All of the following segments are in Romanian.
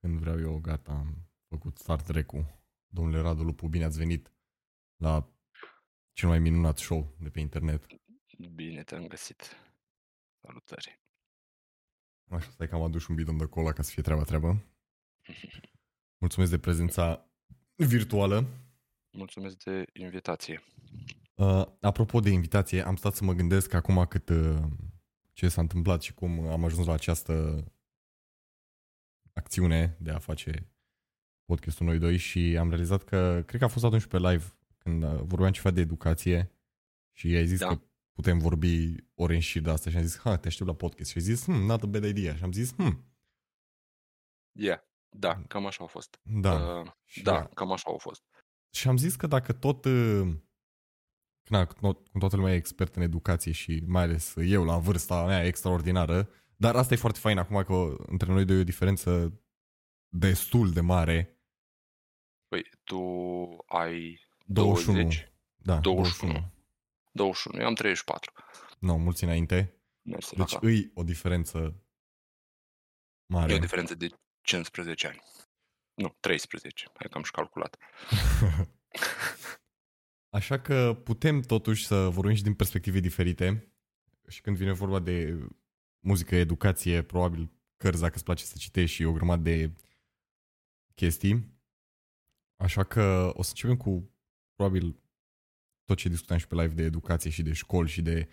Când vreau eu, gata, am făcut Star Trek-ul. Domnule Radu Lupu, bine ați venit la cel mai minunat show de pe internet. Bine te-am găsit. Salutări. Așa, stai că am adus un bidon de cola ca să fie treaba treabă. Mulțumesc de prezența virtuală. Mulțumesc de invitație. Uh, apropo de invitație, am stat să mă gândesc acum cât uh, ce s-a întâmplat și cum am ajuns la această acțiune de a face podcastul noi doi și am realizat că, cred că a fost atunci pe live, când uh, vorbeam ceva de educație și ai zis Da. că putem vorbi ore în șir de asta și am zis, ha, te aștept la podcast. Și ai zis, hmm, not a bad idea. Și am zis, hmm, Yeah. Da, cam așa a fost. da. Uh, Și- da, cam așa a fost. Și am zis că dacă tot, uh, na, tot cum toată lumea e expert în educație și mai ales eu la vârsta mea extraordinară, dar asta e foarte fain acum că între noi doi e o diferență destul de mare. Păi, tu ai 21. 20, Da, 21. 21. 21, eu am 34. Nu, mulți înainte. Mersi la Deci cap. îi o diferență mare. E o diferență de 15 ani. Nu, 13. Hai că am și calculat. Așa că putem totuși să vorbim și din perspective diferite și când vine vorba de muzică, educație, probabil cărți dacă îți place să citești și o grămadă de chestii. Așa că o să începem cu probabil tot ce discutam și pe live de educație și de școli și de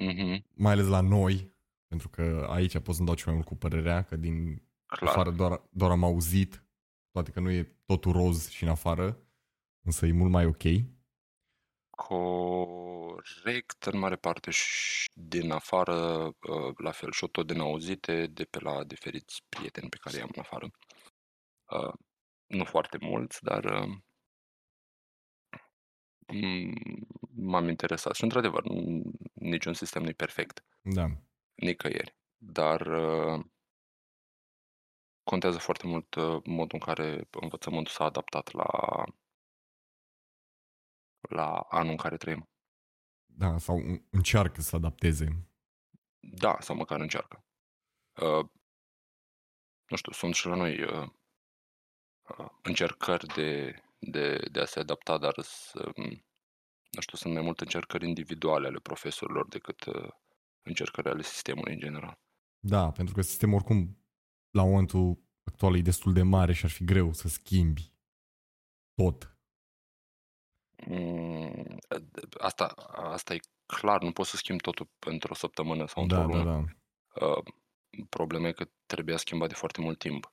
Mhm, mai ales la noi, pentru că aici pot să-mi dau cel mai mult cu părerea, că din clar. afară doar, doar am auzit, toate că nu e totul roz și în afară, însă e mult mai ok. Corect, în mare parte și din afară, uh, la fel, și tot din auzite, de pe la diferiți prieteni pe care i-am în afară. Uh, Nu foarte mulți, dar uh, m- m-am interesat. Și într-adevăr, n- niciun sistem nu e perfect, Da, nicăieri. Dar uh, contează foarte mult uh, modul în care învățământul s-a adaptat la, la anul în care trăim. da, sau în- încearcă să se adapteze. Da, sau măcar încearcă. Uh, nu știu, sunt și la noi uh, uh, încercări de, de, de a se adapta, dar s- um, nu știu, sunt mai mult încercări individuale ale profesorilor decât uh, încercări ale sistemului în general. Da, pentru că sistemul oricum la momentul actual e destul de mare și ar fi greu să schimbi tot. Mm, asta, asta e clar, nu poți să schimbi totul într-o săptămână sau într-o Da, da, lună. da. Uh, problema e că trebuia schimbat de foarte mult timp.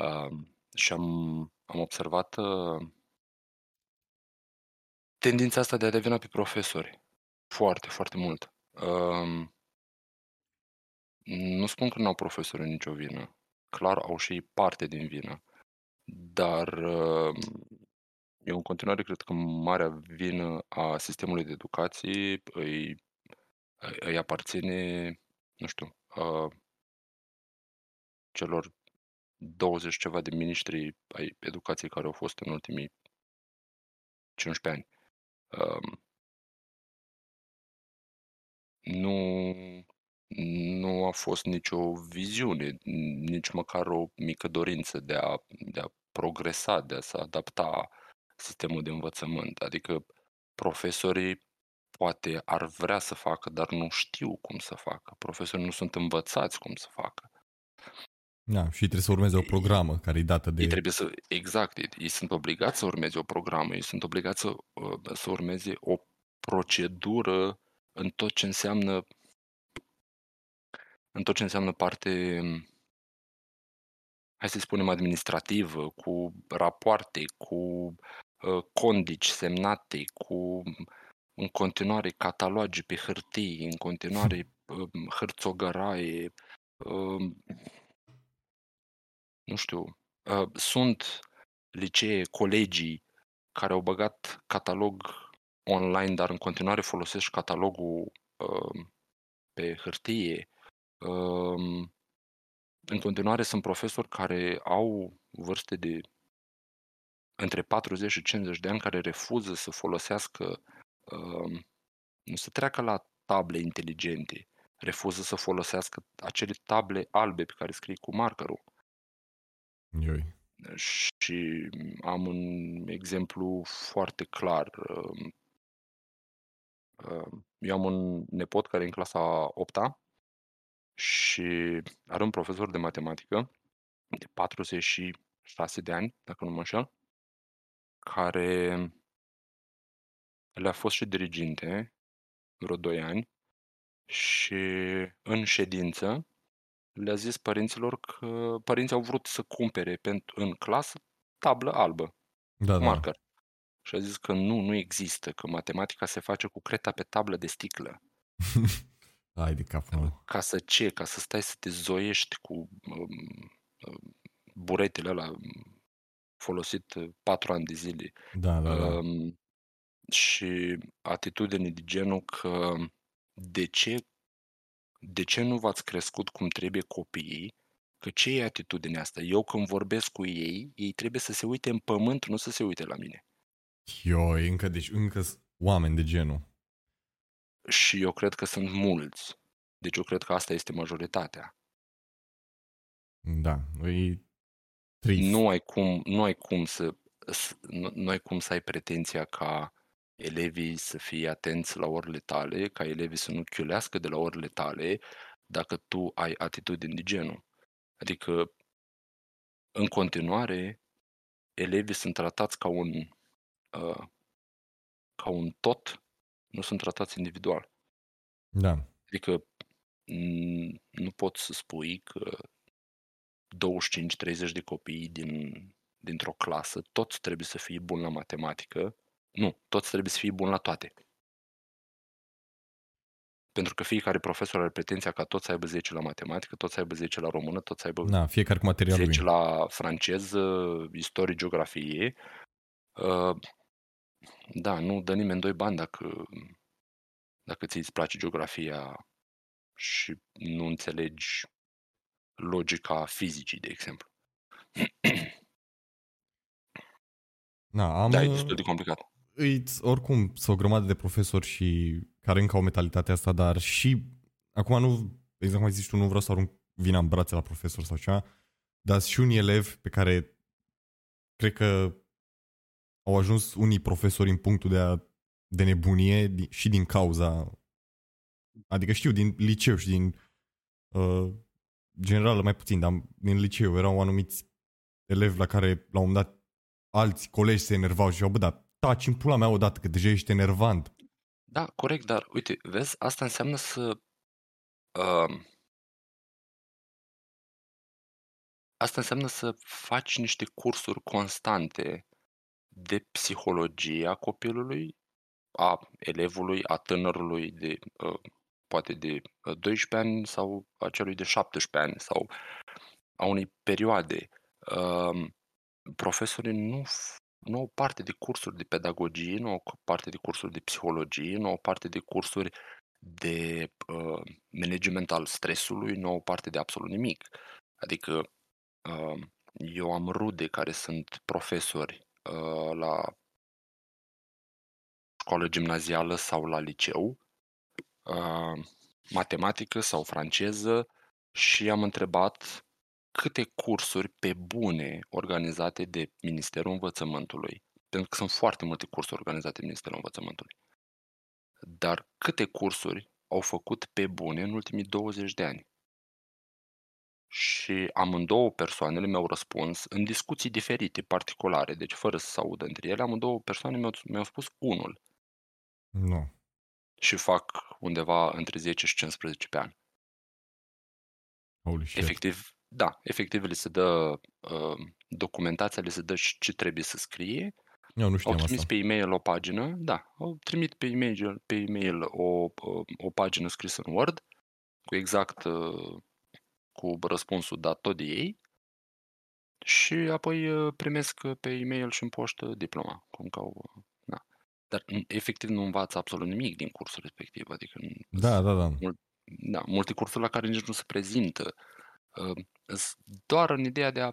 Uh, și am, am observat uh, tendința asta de a deveni pe profesori. Foarte, foarte mult. Uh, nu spun că nu au profesori nicio vină. Clar, au și ei parte din vină. Dar uh, eu în continuare cred că marea vină a sistemului de educație îi, îi aparține, nu știu, uh, celor 20 ceva de miniștri ai educației care au fost în ultimii 15 ani. Um, nu, nu a fost nicio viziune, nici măcar o mică dorință de a, de a progresa, de a se adapta sistemul de învățământ. Adică profesorii poate ar vrea să facă, dar nu știu cum să facă. Profesorii nu sunt învățați cum să facă. Da, și trebuie să urmeze o programă care e dată de... Ei trebuie să, exact, ei, ei sunt obligați să urmeze o programă, ei sunt obligați să, uh, să urmeze o procedură în tot ce înseamnă în tot ce înseamnă parte, hai să spunem, administrativă, cu rapoarte, cu uh, condici semnate, cu în continuare cataloge pe hârtie, în continuare uh, hârțogăraie, uh, nu știu, uh, sunt licee, colegii care au băgat catalog online, dar în continuare folosesc catalogul uh, pe hârtie. Uh, în continuare sunt profesori care au vârste de între 40 și 50 de ani care refuză să folosească, uh, nu să treacă la table inteligente, refuză să folosească acele table albe pe care scrii cu markerul. Ioi. Și am un exemplu foarte clar. Um, um, eu am un nepot care e în clasa 8 și are un profesor de matematică de 46 de ani, dacă nu mă înșel, care le-a fost și diriginte vreo 2 ani și în ședință le-a zis părinților că părinții au vrut să cumpere pentru, în clasă tablă albă, Da, da. marker. Și a zis că nu, nu există, că matematica se face cu creta pe tablă de sticlă. Hai de capul meu. Ca să ce? Ca să stai să te zoiești cu um, um, buretele ăla folosit uh, patru ani de zile. Da, da, da. Um, și atitudini de genul că de ce, de ce nu v-ați crescut cum trebuie copiii? Că ce e atitudinea asta? Eu când vorbesc cu ei, ei trebuie să se uite în pământ, nu să se uite la mine. Ioi, încă, deci încă sunt oameni de genul. Și eu cred că sunt mulți. Deci eu cred că asta este majoritatea. Da, e trist. Nu ai cum, nu ai cum să, să nu, nu ai cum să ai pretenția ca elevii să fie atenți la orele tale, ca elevii să nu chiulească de la orele tale, dacă tu ai atitudini de genul. Adică, în continuare, elevii sunt tratați ca un, uh, ca un tot, nu sunt tratați individual. Da. Adică n- nu poți să spui că 25-30 de copii din, dintr-o clasă, toți trebuie să fie buni la matematică. Nu, toți trebuie să fie buni la toate. Pentru că fiecare profesor are pretenția ca toți să aibă 10 la matematică, toți să aibă 10 la română, toți să aibă Da, fiecare cu materialul 10 lui. la franceză, istorie, geografie. Uh, Da, nu dă nimeni doi bani dacă, dacă ți îți place geografia și nu înțelegi logica fizicii, de exemplu. Da, am... Da, e destul de complicat. îi, oricum, sunt o grămadă de profesori și care încă au mentalitatea asta, dar și, acum nu, exact cum ai zis tu, nu vreau să arunc vina în brațe la profesor sau ceva, dar sunt și unii elevi pe care cred că au ajuns unii profesori în punctul de, a, de nebunie di- și din cauza, adică știu, din liceu și din uh, general mai puțin, dar din liceu erau anumiți elevi la care la un moment dat alți colegi se enervau și ziceau, bă, dar taci în pula mea odată, că deja ești enervant. Da, corect, dar uite, vezi, asta înseamnă să... Uh, asta înseamnă să faci niște cursuri constante de psihologie a copilului, a elevului, a tânărului de uh, poate de uh, 12 ani sau a celui de 17 ani sau a unei perioade. Uh, profesorii nu, f- nu au parte de cursuri de pedagogie, nu au parte de cursuri de psihologie, nu au parte de cursuri de uh, management al stresului, nu au parte de absolut nimic. Adică uh, eu am rude care sunt profesori uh, la școală gimnazială sau la liceu, uh, matematică sau franceză și am întrebat câte cursuri pe bune organizate de Ministerul Învățământului, pentru că sunt foarte multe cursuri organizate de Ministerul Învățământului, dar câte cursuri au făcut pe bune în ultimii 20 de ani? Și amândouă persoanele mi-au răspuns în discuții diferite, particulare, deci fără să se audă între ele, amândouă persoane mi-au, mi-au spus unul Nu. Și fac undeva între 10 și 15 pe an. Holy shit. Efectiv, da, efectiv le se dă uh, documentația, le se dă și ce trebuie să scrie. Eu nu Au știam trimis asta. pe e-mail o pagină, da, au trimit pe e-mail, pe e-mail o, o, o pagină scrisă în Word cu exact uh, cu răspunsul dat tot de ei și apoi uh, primesc pe e-mail și în poștă diploma, cum că au, uh, da. Dar n- efectiv nu învață absolut nimic din cursul respectiv, adică n- Da, da, da. da, multe cursuri la care nici nu se prezintă. Uh, îs doar în ideea de a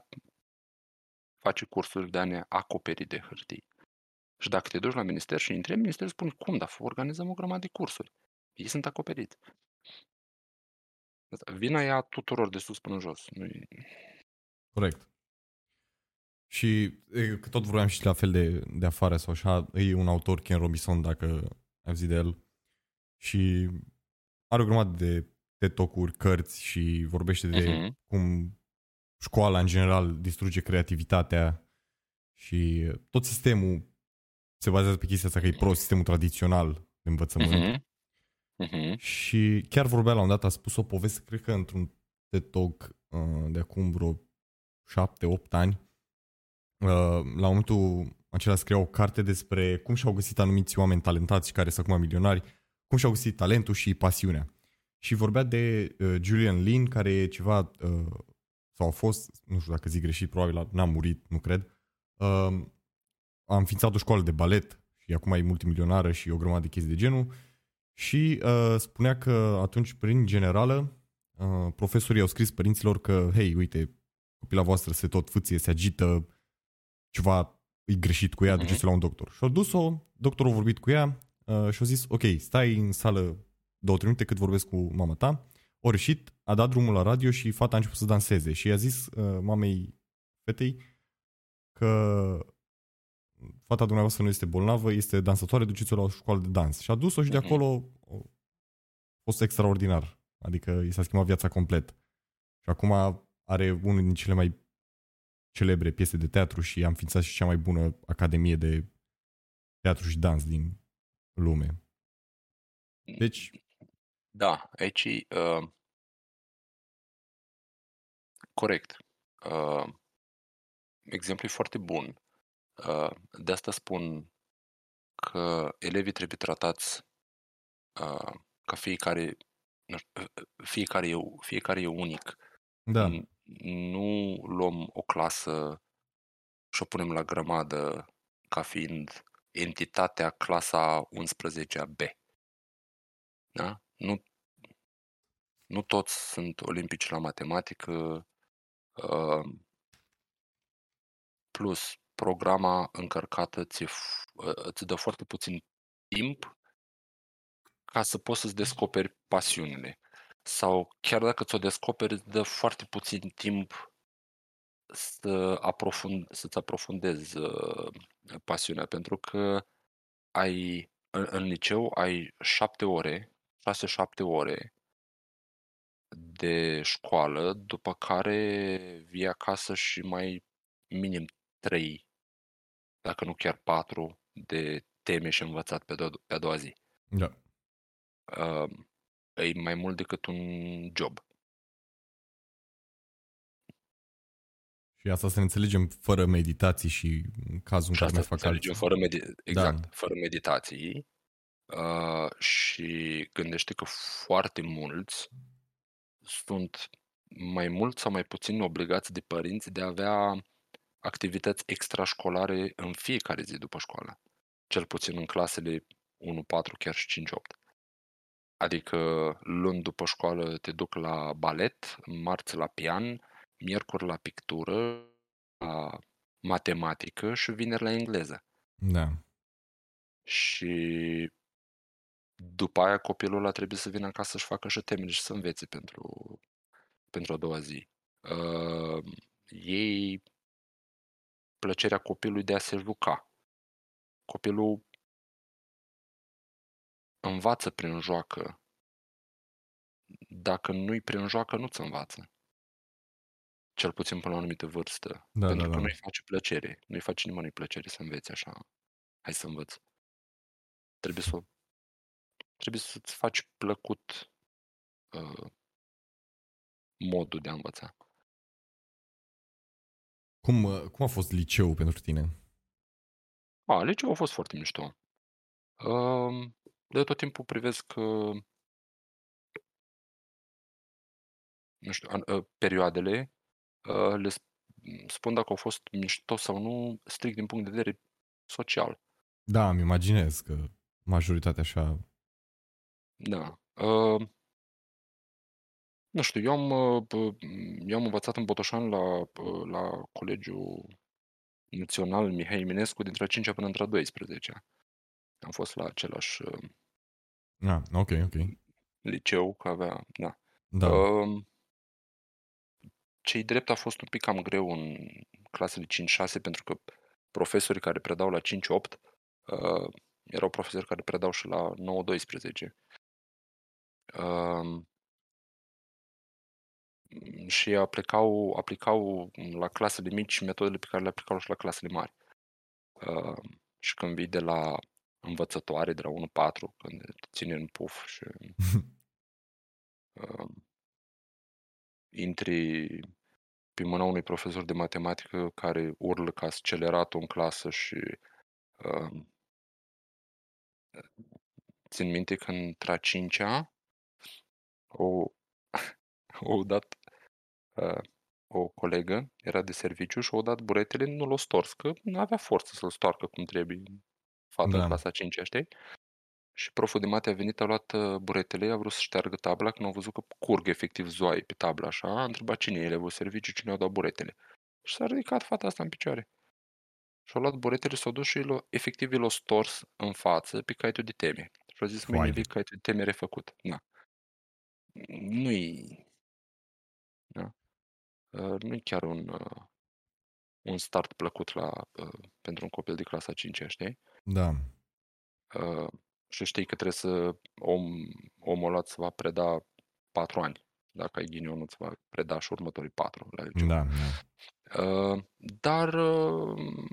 face cursuri de a ne acoperi de hârtii. Și dacă te duci la minister și îi întrebi, ministerul spune, cum, dar organizăm o grămadă de cursuri. Ei sunt acoperiți. Asta- Vina e a tuturor de sus până jos. Nu e... Corect. Și e, că tot vorbeam și la fel de, de afară sau așa, e un autor, Ken Robinson, dacă ai zis de el. Și are o grămadă de TED Talk-uri, cărți și vorbește de Mhm. cum școala în general distruge creativitatea și tot sistemul se bazează pe chestia asta că e prost, sistemul tradițional de învățământ. Mhm. Mhm. Și chiar vorbea la un dat, a spus o poveste, cred că într-un TED Talk uh, de acum vreo șapte, opt ani. Uh, la momentul acela scria o carte despre cum și-au găsit anumiți oameni talentați și care sunt acum milionari, cum și-au găsit talentul și pasiunea. Și vorbea de uh, Julian Lin, care e ceva, uh, sau a fost, nu știu dacă zic greșit, probabil n-a murit, nu cred, uh, a înființat o școală de balet și acum e multimilionară și o grămadă de chestii de genul și uh, spunea că atunci, prin generală, uh, profesorii au scris părinților că, hei, uite, copila voastră se tot fâție, se agită, ceva e greșit cu ea, Mhm. duceți-o la un doctor. Și au dus-o, doctorul a vorbit cu ea uh, și a zis, ok, stai în sală două, trei minute cât vorbesc cu mama ta. O reșit, a dat drumul la radio și fata a început să danseze și i-a zis uh, mamei fetei că fata dumneavoastră nu este bolnavă, este dansatoare, duceți-o la o școală de dans. Și a dus-o și de Mhm. acolo a fost extraordinar. Adică i s-a schimbat viața complet. Și acum are unul din cele mai celebre piese de teatru și a înființat și cea mai bună academie de teatru și dans din lume. Deci, Da, aici e uh, corect. Uh, exemplu e foarte bun. Uh, de asta spun că elevii trebuie tratați uh, ca fiecare, nu știu, uh, fiecare, e, fiecare e unic. da, N- Nu luăm o clasă și o punem la grămadă ca fiind entitatea clasa 11-a B. Da? Nu, nu toți sunt olimpici la matematică, uh, plus programa încărcată ți, îți dă foarte puțin timp ca să poți să-ți descoperi pasiunile. Sau chiar dacă ți-o descoperi, îți dă foarte puțin timp să aprofund, să-ți aprofundezi uh, pasiunea, pentru că ai în, în liceu ai șapte ore, șase-șapte ore de școală, după care vii acasă și mai minim trei, dacă nu chiar patru, de teme și învățat pe, do- pe a doua zi. da. Uh, e mai mult decât un job. Și asta să ne înțelegem fără meditații și în cazul în Și care asta mai să fac înțelegem alții. fără medi- exact, Da. fără meditații. Uh, și gândește că foarte mulți sunt mai mult sau mai puțin obligați de părinți de a avea activități extrașcolare în fiecare zi după școală. Cel puțin în clasele 1-4, chiar și 5-8. Adică luni după școală te duc la balet, marți la pian, miercuri la pictură, la matematică și vineri la engleză. Da. Și după aia copilul ăla trebuie să vină acasă să-și facă și temele și să învețe pentru, pentru a doua zi. Uh, ei plăcerea copilului de a se juca. Copilul învață prin joacă. Dacă nu-i prin joacă, nu-ți învață. Cel puțin până la o anumită vârstă. Da, pentru da, că da. nu-i face plăcere. Nu-i face nimănui plăcere să înveți așa. Hai să învăț. Trebuie să trebuie să-ți faci plăcut uh, modul de a învăța. Cum, uh, cum a fost liceul pentru tine? A, liceul a fost foarte mișto. Uh, de tot timpul privesc uh, nu știu, an, uh, perioadele, uh, le sp- spun dacă au fost mișto sau nu, strict din punct de vedere social. Da, îmi imaginez că majoritatea așa... Da. Uh, nu știu, eu am, uh, b- eu am învățat în Botoșan la, uh, la Colegiul Național Mihai Eminescu dintre a 5 până între a 12 Am fost la același uh, Ah, ok, ok. liceu, că avea, da. Da, Uh, cei drept a fost un pic cam greu în clasele 5-6 pentru că profesorii care predau la 5-8 uh, erau profesori care predau și la 9-12. Uh, și aplicau, aplicau la clasele mici metodele pe care le aplicau și la clasele mari. Uh, și când vii de la învățătoare, de la 1-4, când te ține în puf și uh, intri pe mâna unui profesor de matematică care urlă ca sceleratul în clasă și uh, țin minte că între 5-a o, o dat uh, o colegă, era de serviciu și o dat buretele, nu l-o stors, că nu avea forță să-l stoarcă cum trebuie fata da. în clasa 5 știi? Și proful de mate a venit, a luat uh, buretele, a vrut să șteargă tabla, când au văzut că curg efectiv zoai pe tabla așa, a întrebat cine e elevul serviciu, cine a dat buretele. Și s-a ridicat fata asta în picioare. Și a luat buretele, s-a dus și l efectiv l-a stors în față pe caietul de teme. Și a zis, mâine vii caietul de teme refăcut. Na. Nu-i... Da? Uh, nu-i chiar un, uh, un start plăcut la, uh, pentru un copil de clasa 5 știi? Da. Uh, și știi că trebuie să om, omul ăla îți va preda patru ani. Dacă ai ghinion, îți va preda și următorii patru la liceu. Da, da. Uh, dar uh,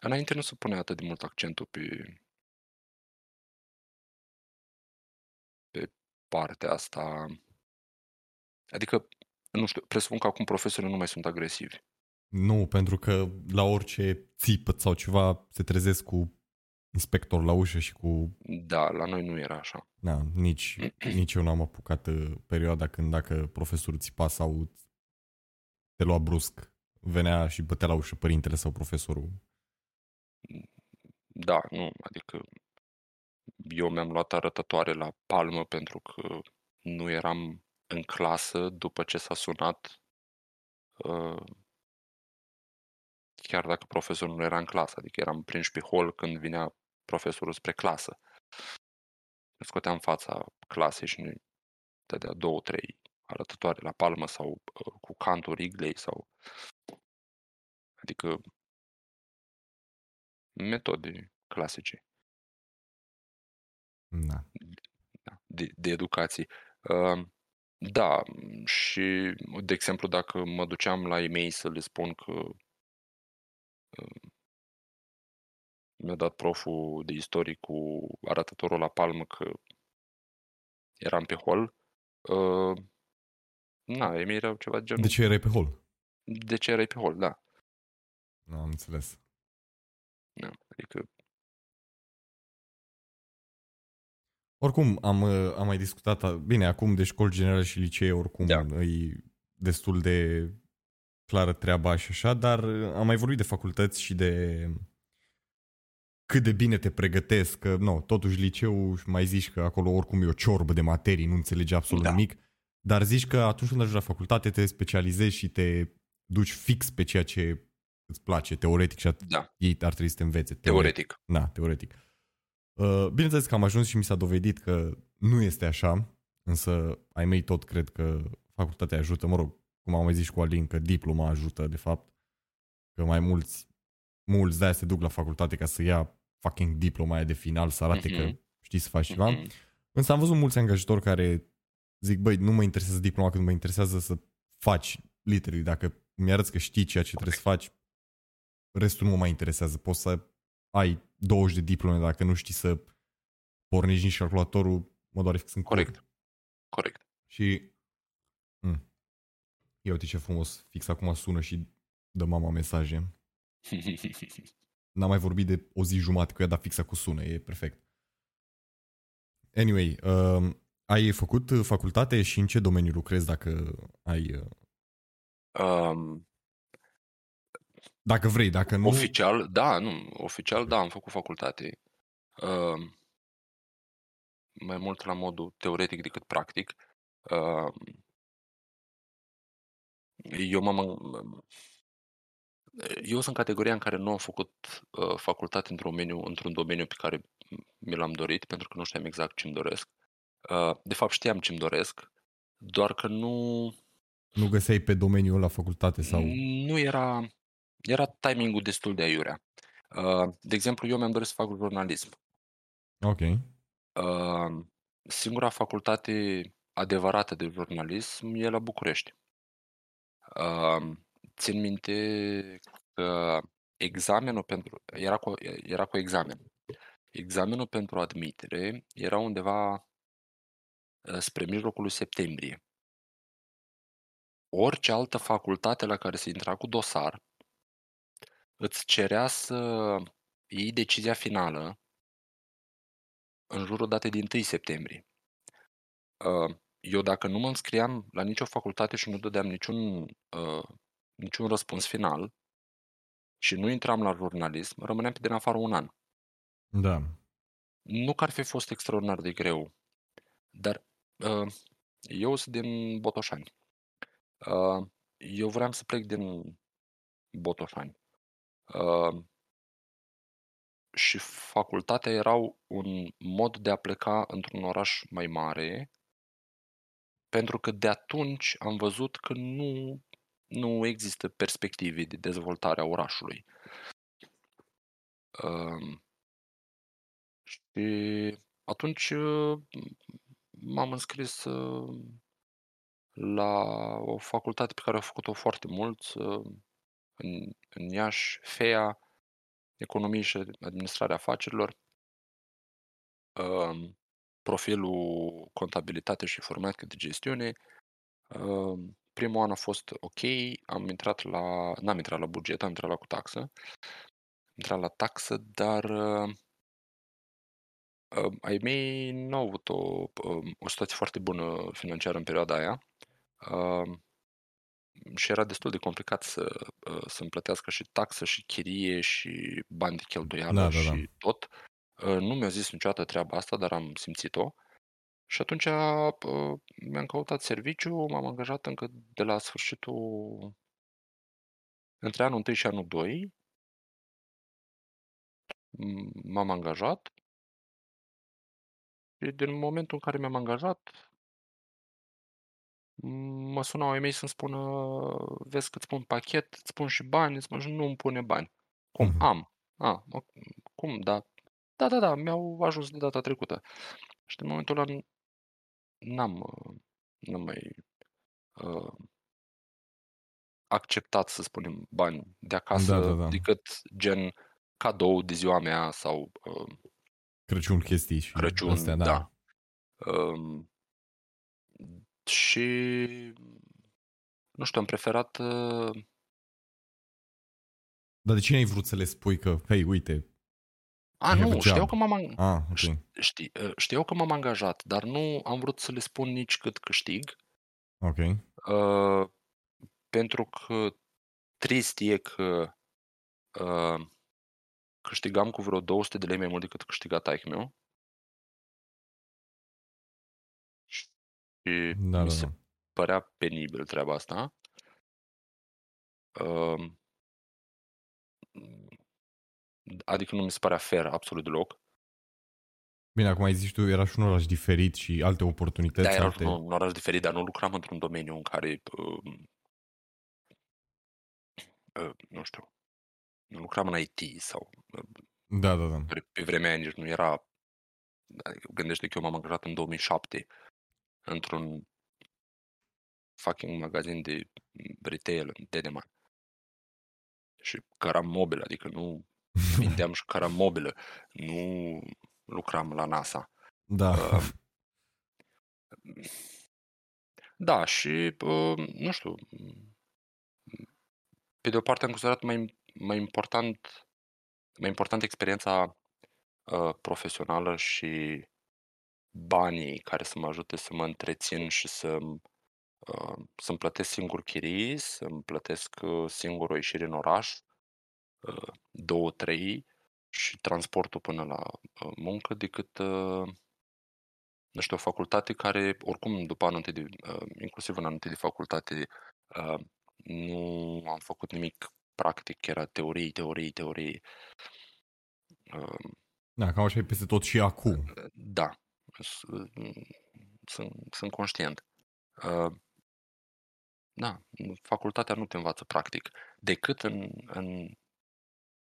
înainte nu se pune atât de mult accentul pe pe partea asta. Adică, nu știu, presupun că acum profesorii nu mai sunt agresivi. Nu, pentru că la orice țipăt sau ceva se trezesc cu inspector la ușă și cu... Da, la noi nu era așa. Da, nici, nici eu n-am apucat uh, perioada când dacă profesorul țipa sau te lua brusc, venea și bătea la ușă părintele sau profesorul. Da, nu, adică eu mi-am luat arătătoare la palmă pentru că nu eram în clasă după ce s-a sunat uh, chiar dacă profesorul nu era în clasă, adică eram prinși pe hol când vinea profesorul spre clasă. Ne scoteam fața clasei și ne dădea două, trei arătătoare la palmă sau uh, cu cantul iglei sau adică metode clasice. Da. da de, de educație. Uh, da, și, de exemplu, dacă mă duceam la e-mail să le spun că uh, mi-a dat proful de istorie cu arătătorul la palmă că eram pe hol. Uh, na, ei erau ceva de genul... De ce erai pe hol? De ce erai pe hol, da. Nu am înțeles. Da, adică... Oricum, am, am mai discutat, bine, acum de școli generale și licee, oricum da. e destul de clară treaba și așa, dar am mai vorbit de facultăți și de cât de bine te pregătesc, că nu, totuși liceu mai zici că acolo oricum e o ciorbă de materii, nu înțelegi absolut da. nimic, dar zici că atunci când ajungi la facultate te specializezi și te duci fix pe ceea ce îți place, teoretic și at- da. ei ar trebui să te învețe. Teoretic. teoretic. Da, teoretic. Uh, bineînțeles că am ajuns și mi s-a dovedit că nu este așa, însă ai mei tot cred că facultatea ajută, mă rog, cum am mai zis și cu Alin, că diploma ajută, de fapt, că mai mulți, mulți de se duc la facultate ca să ia fucking diploma aia de final să arate mm-hmm. că mhm. știi să faci ceva. Mm-hmm. Însă am văzut mulți angajatori care zic, băi, nu mă interesează diploma, când mă interesează să faci, literally, dacă mi-arăți că știi ceea ce trebuie să faci, restul nu mă mai interesează. Poți să ai 20 de diplome, dacă nu știi să pornești nici calculatorul, mă doare fix în Corect. Cur. Corect. Și mm. Ia uite ce frumos, fix acum sună și dă mama mesaje. N-am mai vorbit de o zi jumate cu ea, dar fixa cu sună, e perfect. Anyway, uh, ai făcut facultate și în ce domeniu lucrezi dacă ai... Uh... Um, dacă vrei, dacă nu... Oficial, da, nu, oficial, da, am făcut facultate. Uh, mai mult la modul teoretic decât practic. Uh, eu m-am, eu sunt categoria în care nu am făcut uh, facultate într-un domeniu, într-un domeniu pe care mi l-am dorit, pentru că nu știam exact ce îmi doresc. Uh, de fapt știam ce îmi doresc, doar că nu, Nu găseai pe domeniul la facultate sau... Nu era, era timingul destul de aiurea. Uh, de exemplu, eu mi-am dorit să fac jurnalism. Ok. Uh, singura facultate adevărată de jurnalism e la București. Uh, țin minte că examenul pentru... Era cu, era cu examen. Examenul pentru admitere era undeva uh, spre mijlocul lui septembrie. Orice altă facultate la care se intra cu dosar îți cerea să iei decizia finală în jurul datei din 1 septembrie. Uh, eu dacă nu mă înscriam la nicio facultate și nu dădeam niciun, uh, niciun răspuns final și nu intram la jurnalism, rămâneam pe din afară un an. Da. Nu că ar fi fost extraordinar de greu, dar uh, eu sunt din Botoșani. Eu vreau să plec din Botoșani. Și facultatea era un mod de a pleca într-un oraș mai mare, pentru că de atunci am văzut că nu, nu există perspective de dezvoltare a orașului. Și atunci m-am înscris la o facultate pe care au făcut-o foarte mulți în, în Iași, FEA, Economie și Administrarea Afacerilor, profilul Contabilitate și Informatică de Gestiune. Primul an a fost ok, am intrat la, n-am intrat la buget, am intrat la cu taxă, am intrat la taxă, dar ai mei nu au avut o, o situație foarte bună financiară în perioada aia și era destul de complicat să, uh, să-mi plătească și taxă și chirie și bani de cheltuială da, da, da. și tot. Uh, nu mi-a zis niciodată treaba asta, dar am simțit-o. Și atunci uh, mi-am căutat serviciu, m-am angajat încă de la sfârșitul între anul 1 și anul 2. M-am angajat și din momentul în care mi-am angajat, mă sunau ai mei să-mi spună, vezi că îți pun pachet, îți pun și bani, îți spun, nu îmi pune bani. Cum? Mm-hmm. Am. A, cum? Da. Da, da, da, mi-au ajuns de data trecută. Și în momentul ăla n-am, n-am mai uh, acceptat, să spunem, bani de acasă, da, da, da. decât gen cadou de ziua mea sau uh, Crăciun chestii și Crăciun, astea, da. da. Uh, și nu știu, am preferat uh... Dar de ce ai vrut să le spui că, hei, uite, a, nu, știau că, m-am, ang... ah, okay. ști, uh, știau că m-am angajat, dar nu am vrut să le spun nici cât câștig. Ok. Uh, pentru că trist e că uh, câștigam cu vreo 200 de lei mai mult decât câștiga taic meu. Și da, mi da, se da. părea penibil treaba asta. Uh, adică nu mi se părea fair absolut deloc. Bine, acum ai zis tu, era și un oraș diferit și alte oportunități. Da, era alte... un, un oraș diferit, dar nu lucram într-un domeniu în care, uh, uh, nu știu, nu lucram în IT sau... Uh, da, da, da. Pe, pe vremea aia nici nu era... Adică, gândește că eu m-am angajat în 2007 într-un fucking magazin de retail în Dedeman. Și căram mobilă, adică nu vindeam și căram mobilă, nu lucram la NASA. Da. Uh, da, și uh, nu știu, pe de o parte am considerat mai, mai important mai important experiența uh, profesională și banii care să mă ajute să mă întrețin și să uh, să-mi plătesc singur chirii, să-mi plătesc uh, singur o ieșire în oraș, uh, două, trei și transportul până la muncă, decât nu știu, o facultate care, oricum, după anul întâi de, inclusiv în anul întâi de facultate, nu am făcut nimic practic, era teorie, teorie, teorie. Da, cam așa e peste tot și acum. Da, sunt, sunt conștient. Uh, Da, facultatea nu te învață practic, decât în, în,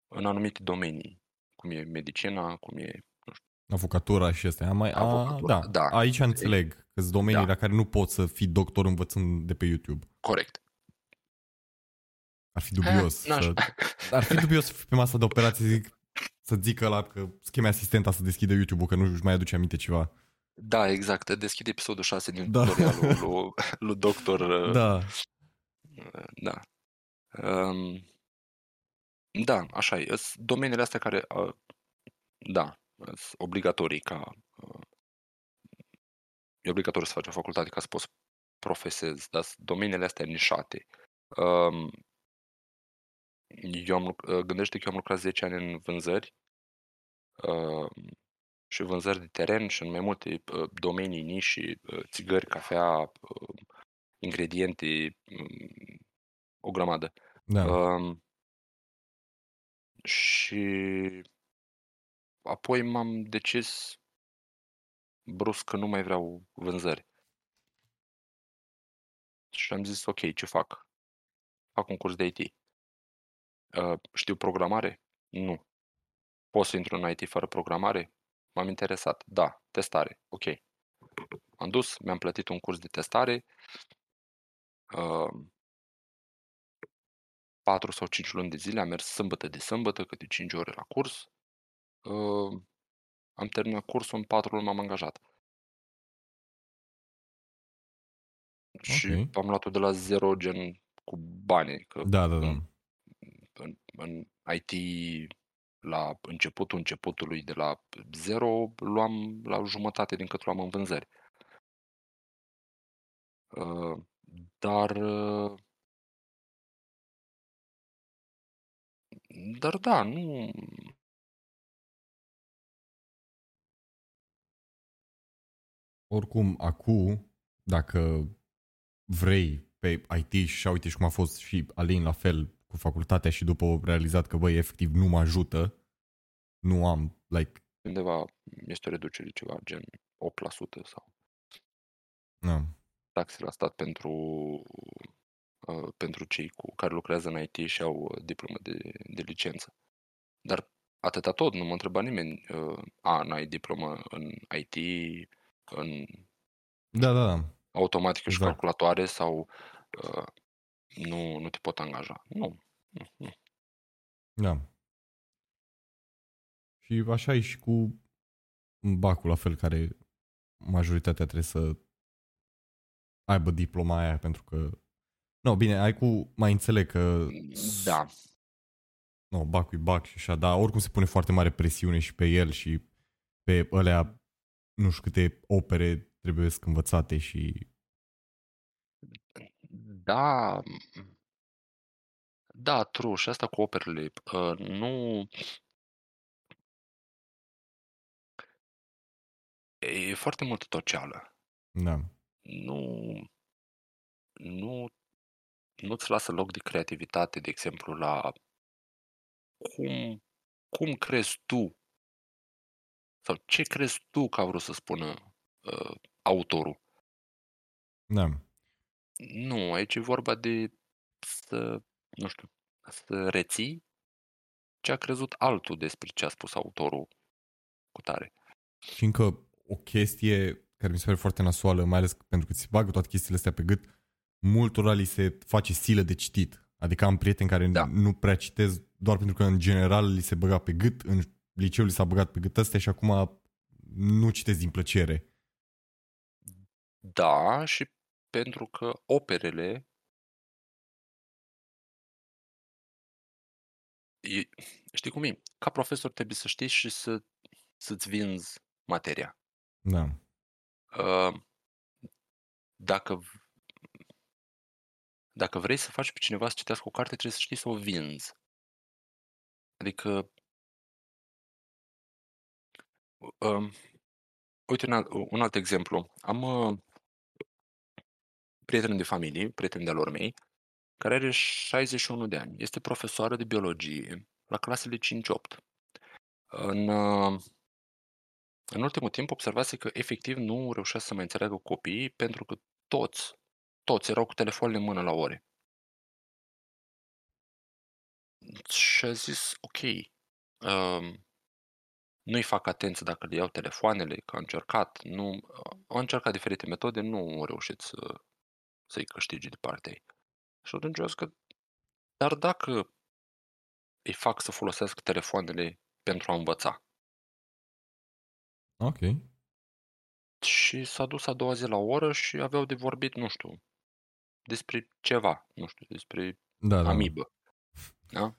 în anumite domenii, cum e medicina, cum e, nu știu, Avocatura și astea. Mai, a, Avocatura, da, da. aici înțeleg că sunt domenii Da. la care nu poți să fii doctor învățând de pe YouTube. corect. Ar fi dubios. Eh, n-aș- să, ar fi dubios să fii pe masa de operație zic, să zică la că scheme asistenta să deschidă YouTube-ul, că nu își mai aduce aminte ceva. Da, exact. Deschide episodul 6 din Da. tutorialul lui, lui doctor. uh, Da, Da. Um, da, așa e. Sunt domeniile astea care, uh, da, sunt obligatorii ca... Uh, e obligatoriu să faci o facultate ca să poți profesezi, dar sunt domeniile astea nișate. Um, eu am, luc- uh, gândește că eu am lucrat 10 ani în vânzări uh, și vânzări de teren și în mai multe uh, domenii niși, uh, țigări, cafea, uh, ingrediente, um, o grămadă. da. Um, și apoi m-am decis brusc că nu mai vreau vânzări. Și am zis, ok, ce fac? Fac un curs de IT. Uh, știu programare? Nu. Pot să intru în IT fără programare? M-am interesat. Da, testare. Ok. Am dus, mi-am plătit un curs de testare. Uh, 4 sau 5 luni de zile, am mers sâmbătă de sâmbătă, câte 5 ore la curs. Uh, am terminat cursul, în 4 luni m-am angajat. Și Ok. am luat-o de la zero, gen cu bani. Că Da, da, da. în, în, în IT, la începutul începutului, de la zero, luam la jumătate din cât luam în vânzări. Uh, dar uh, dar da, nu Oricum, acum, dacă vrei pe IT și uite și cum a fost și Alin la fel cu facultatea și după au realizat că, băi, efectiv nu mă ajută, nu am, like, undeva este o reducere ceva gen 8% sau na, taxe la stat pentru uh, pentru cei cu care lucrează în IT și au uh, diplomă de, de licență. Dar atâta tot, nu mă întreba nimeni, uh, a, n-ai diplomă în IT, în da, da, da, automatică și Exact. calculatoare sau uh, nu, nu te pot angaja. Nu, nu, nu. da. Și așa e și cu bacul, la fel, care majoritatea trebuie să aibă diploma aia, pentru că nu, bine, ai cu, mai înțeleg că Da, nu, bacul e bac și așa, dar oricum se pune foarte mare presiune și pe el și pe alea, nu știu câte opere trebuie să învățate și da, da, true, și asta cu operele, uh, nu, e foarte multă toceală. da, Nu, nu, nu-ți lasă loc de creativitate, de exemplu, la cum, cum crezi tu sau ce crezi tu că a vrut să spună uh, autorul. da, Nu, aici e vorba de să, nu știu, să reții ce a crezut altul despre ce a spus autorul cu tare. Și încă o chestie care mi se pare foarte nasoală, mai ales pentru că ți bagă toate chestiile astea pe gât, multora li se face silă de citit. Adică am prieteni care Da. nu prea citesc doar pentru că în general li se băga pe gât, în liceu li s-a băgat pe gât astea și acum nu citesc din plăcere. Da, și pentru că operele e, știi cum e? Ca profesor trebuie să știi și să, să-ți vinzi materia. Da, Uh, Dacă, v- dacă vrei să faci pe cineva să citească o carte, trebuie să știi să o vinzi. Adică, um, uite un alt, un alt exemplu. Am uh, prieten de familie, prieten de-al lor mei, care are 61 de ani. Este profesoară de biologie la clasele 5-8. În, uh, în ultimul timp observase că efectiv nu reușea să mai înțeleagă copiii pentru că toți toți erau cu telefoanele în mână la ore. Și a zis, ok, um, nu-i fac atenție dacă le iau telefoanele, că a încercat, nu, au încercat diferite metode, nu au reușit să, să-i câștige de partea ei. Și atunci eu că, dar dacă îi fac să folosească telefoanele pentru a învăța. Ok. Și s-a dus a doua zi la oră și aveau de vorbit, nu știu, despre ceva, nu știu, despre Da, da. amibă. Da?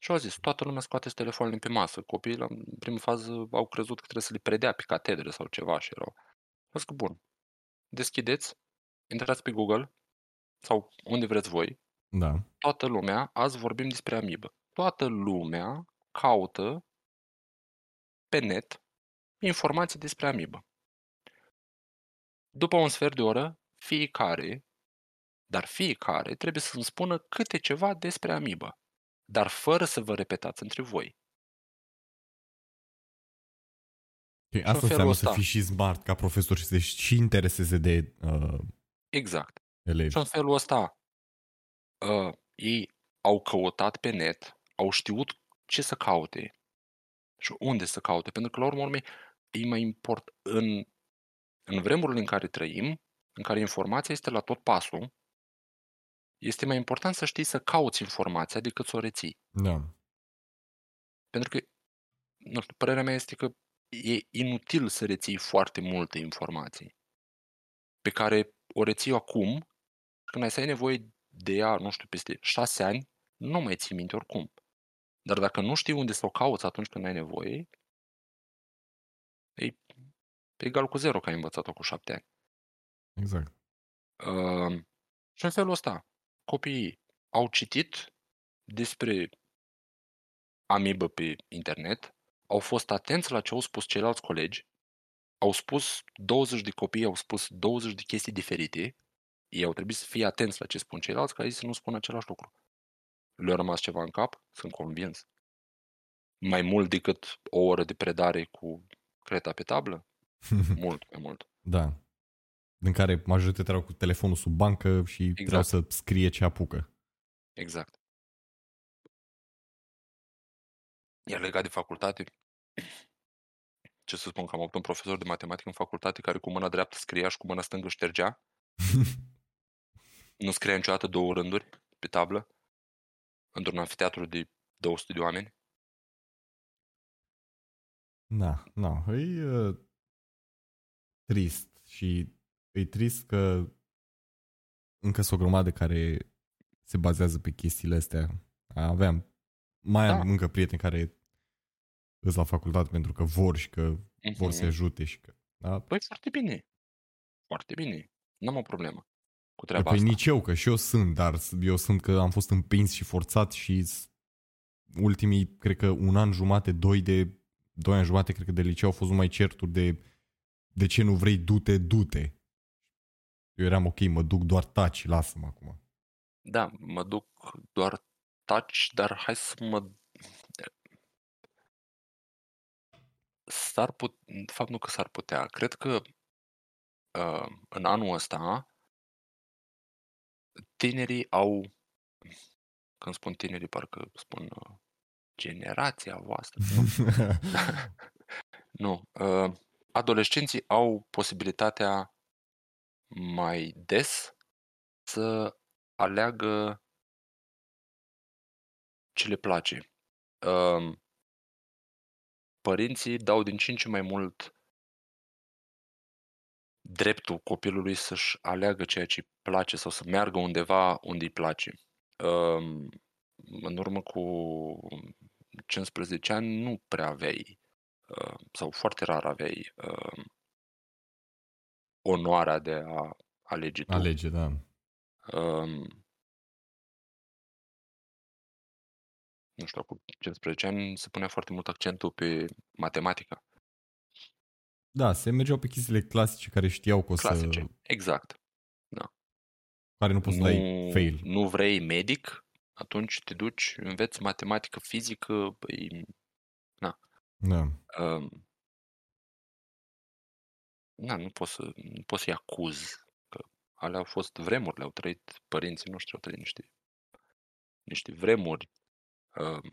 Și au zis, toată lumea scoate telefoanele pe masă. Copiii, la în primă fază, au crezut că trebuie să le predea pe catedră sau ceva și erau. Au zis că bun, deschideți, intrați pe Google sau unde vreți voi, Da. toată lumea, azi vorbim despre amibă. Toată lumea caută pe net informații despre amibă. După un sfert de oră, fiecare, dar fiecare trebuie să-mi spună câte ceva despre amibă, dar fără să vă repetați între voi. Okay, în asta felul înseamnă să ăsta- fii și smart ca profesor și să și intereseze de uh, Exact. elevi. Și în felul ăsta, uh, ei au căutat pe net, au știut ce să caute și unde să caute, pentru că la urmă urmei e mai import în, în vremurile în care trăim, în care informația este la tot pasul, este mai important să știi să cauți informația decât să o reții. Da. Pentru că, nu știu, părerea mea este că e inutil să reții foarte multe informații pe care o reții acum, când ai să ai nevoie de ea, nu știu, peste șase ani, nu mai ții minte oricum. Dar dacă nu știi unde să o cauți atunci când ai nevoie, e egal cu zero că ai învățat-o cu șapte ani. Exact. Uh, și în felul ăsta, copiii au citit despre amibă pe internet, au fost atenți la ce au spus ceilalți colegi, au spus 20 de copii, au spus 20 de chestii diferite, ei au trebuit să fie atenți la ce spun ceilalți, ca ei să nu spună același lucru. Le-a rămas ceva în cap? Sunt convins. Mai mult decât o oră de predare cu creta pe tablă? Mult mai mult. da. În care majoritatea erau cu telefonul sub bancă și exact. trebuiau să scrie ce apucă. Exact. Iar legat de facultate, ce să spun că am avut un profesor de matematică în facultate care cu mâna dreaptă scria și cu mâna stângă ștergea. Nu scria niciodată două rânduri pe tablă într-un anfiteatru de 200 de oameni. Da, da. E uh, trist și e trist că încă sunt o grămadă care se bazează pe chestiile astea. Aveam, mai am Da. încă prieteni care îs la facultate pentru că vor și că vor să Mhm. ajute și că... Da? Păi foarte bine. Foarte bine. N-am o problemă cu treaba Păi asta. nici eu, că și eu sunt, dar eu sunt că am fost împins și forțat și s- ultimii, cred că un an jumate, doi de doi ani jumate, cred că de liceu au fost numai certuri de de ce nu vrei, du-te, du-te. Eu eram ok, mă duc doar taci, lasă-mă acum. Da, mă duc doar touch, dar hai să mă... S-ar put... De fapt, nu că s-ar putea. Cred că uh, în anul ăsta tinerii au... Când spun tinerii, parcă spun uh, generația voastră. Nu. Uh, adolescenții au posibilitatea mai des să aleagă ce le place. Um, Părinții dau din ce în ce mai mult dreptul copilului să-și aleagă ceea ce îi place sau să meargă undeva unde îi place. Um, În urmă cu 15 ani nu prea aveai uh, sau foarte rar aveai uh, onoarea de a alege tu. Alege, da. Um, nu știu, cu 15 ani se punea foarte mult accentul pe matematică. Da, se mergeau pe chestiile clasice care știau că o Clasice. să... Exact. care nu poți să dai fail. nu vrei medic, atunci te duci, înveți matematică, fizică, păi, Da. um, na, nu poți să, nu poți să-i acuz că alea au fost vremuri, le-au trăit părinții noștri, au trăit niște, niște vremuri. Uh,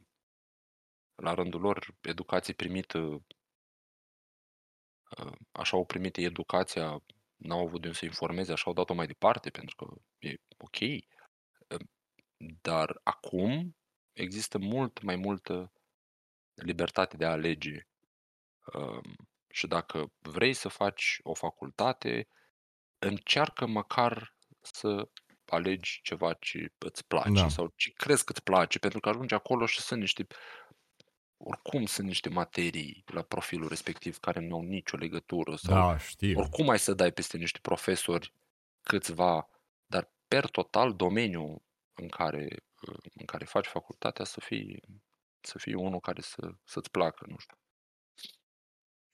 la rândul lor, educație primită, uh, așa au primit educația, n-au avut de unde să informeze, așa au dat-o mai departe, pentru că e ok. Uh, dar acum există mult mai multă libertate de a alege. Um, și dacă vrei să faci o facultate, încearcă măcar să alegi ceva ce îți place Da. sau ce crezi că îți place, pentru că ajungi acolo și sunt niște oricum sunt niște materii la profilul respectiv care nu au nicio legătură sau Da, știu. oricum ai să dai peste niște profesori câțiva, dar per total domeniul în care, în care faci facultatea să fie, să fie unul care să, să-ți placă, nu știu.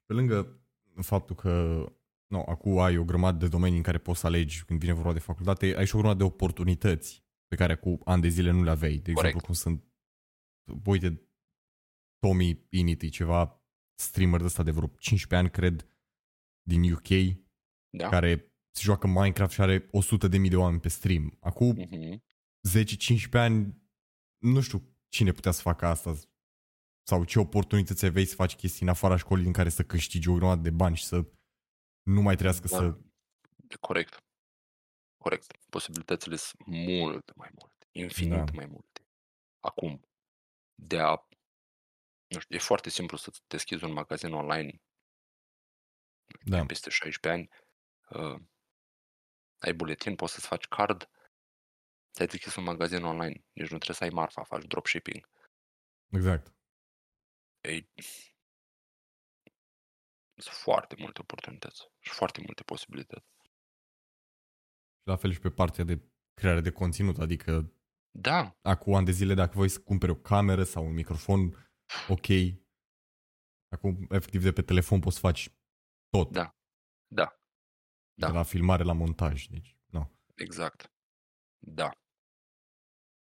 Pe lângă faptul că nu, acum ai o grămadă de domenii în care poți să alegi când vine vorba de facultate, ai și o grămadă de oportunități pe care cu ani de zile nu le aveai. De Corect. exemplu, cum sunt, uite, Tommy Inity, ceva streamer de ăsta de vreo 15 ani, cred, din UK, Da? care se joacă Minecraft și are 100 de mii de oameni pe stream. Acum Mhm. 10-15 ani, nu știu cine putea să facă asta sau ce oportunități aveai să faci chestii în afara școlii în care să câștigi o grămadă de bani și să nu mai trească Da. să... Corect. Corect. Posibilitățile sunt mult mai multe. Infinit Da. mai multe. Acum, de a... Nu știu, e foarte simplu să deschizi un magazin online Da, ai peste 16 ani, uh, ai buletin, poți să-ți faci card, ai deschis un magazin online, nici nu trebuie să ai marfa, faci dropshipping. exact. Ei, sunt foarte multe oportunități și foarte multe posibilități. Și la fel și pe partea de creare de conținut, adică Da, acum ani de zile dacă voi să cumperi o cameră sau un microfon, ok. Acum, efectiv, de pe telefon poți să faci tot. Da. Da. Da. De la filmare la montaj. Deci, nu. exact. Da.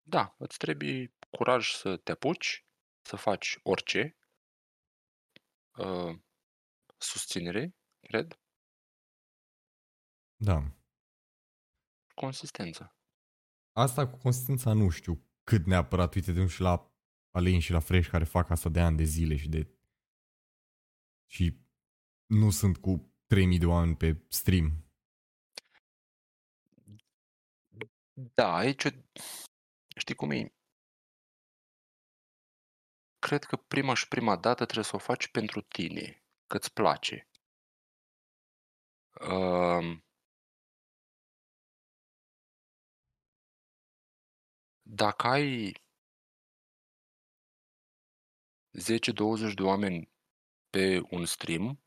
Da, îți trebuie curaj să te apuci, să faci orice, uh, susținere, cred, Da. consistență. Asta cu consistența nu știu cât neapărat, uite, de și la Alin și la Fresh care fac asta de ani de zile și de și nu sunt cu 3000 de oameni pe stream. Da, aici, știi cum e? Cred că prima și prima dată trebuie să o faci pentru tine, că îți place. Um, dacă ai 10-20 de oameni pe un stream,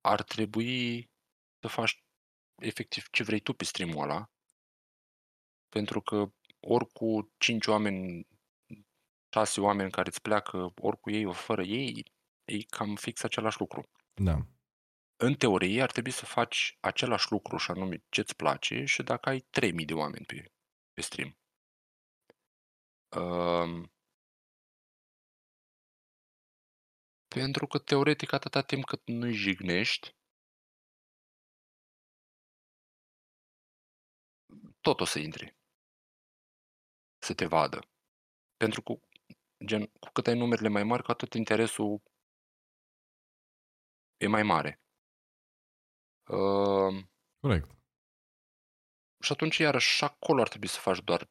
ar trebui să faci efectiv ce vrei tu pe streamul ăla, pentru că ori cu 5 oameni, 6 oameni care îți pleacă, ori cu ei, ori fără ei, e cam fix același lucru. Da. În teorie ar trebui să faci același lucru și anume ce-ți place și dacă ai 3000 de oameni pe, pe stream. Um, pentru că teoretic atâta timp cât nu-i jignești, tot o să intre. Să te vadă. Pentru că, gen, cu cât ai numerele mai mari, cu atât interesul e mai mare. Uh, Corect. și atunci, iarăși, și acolo ar trebui să faci doar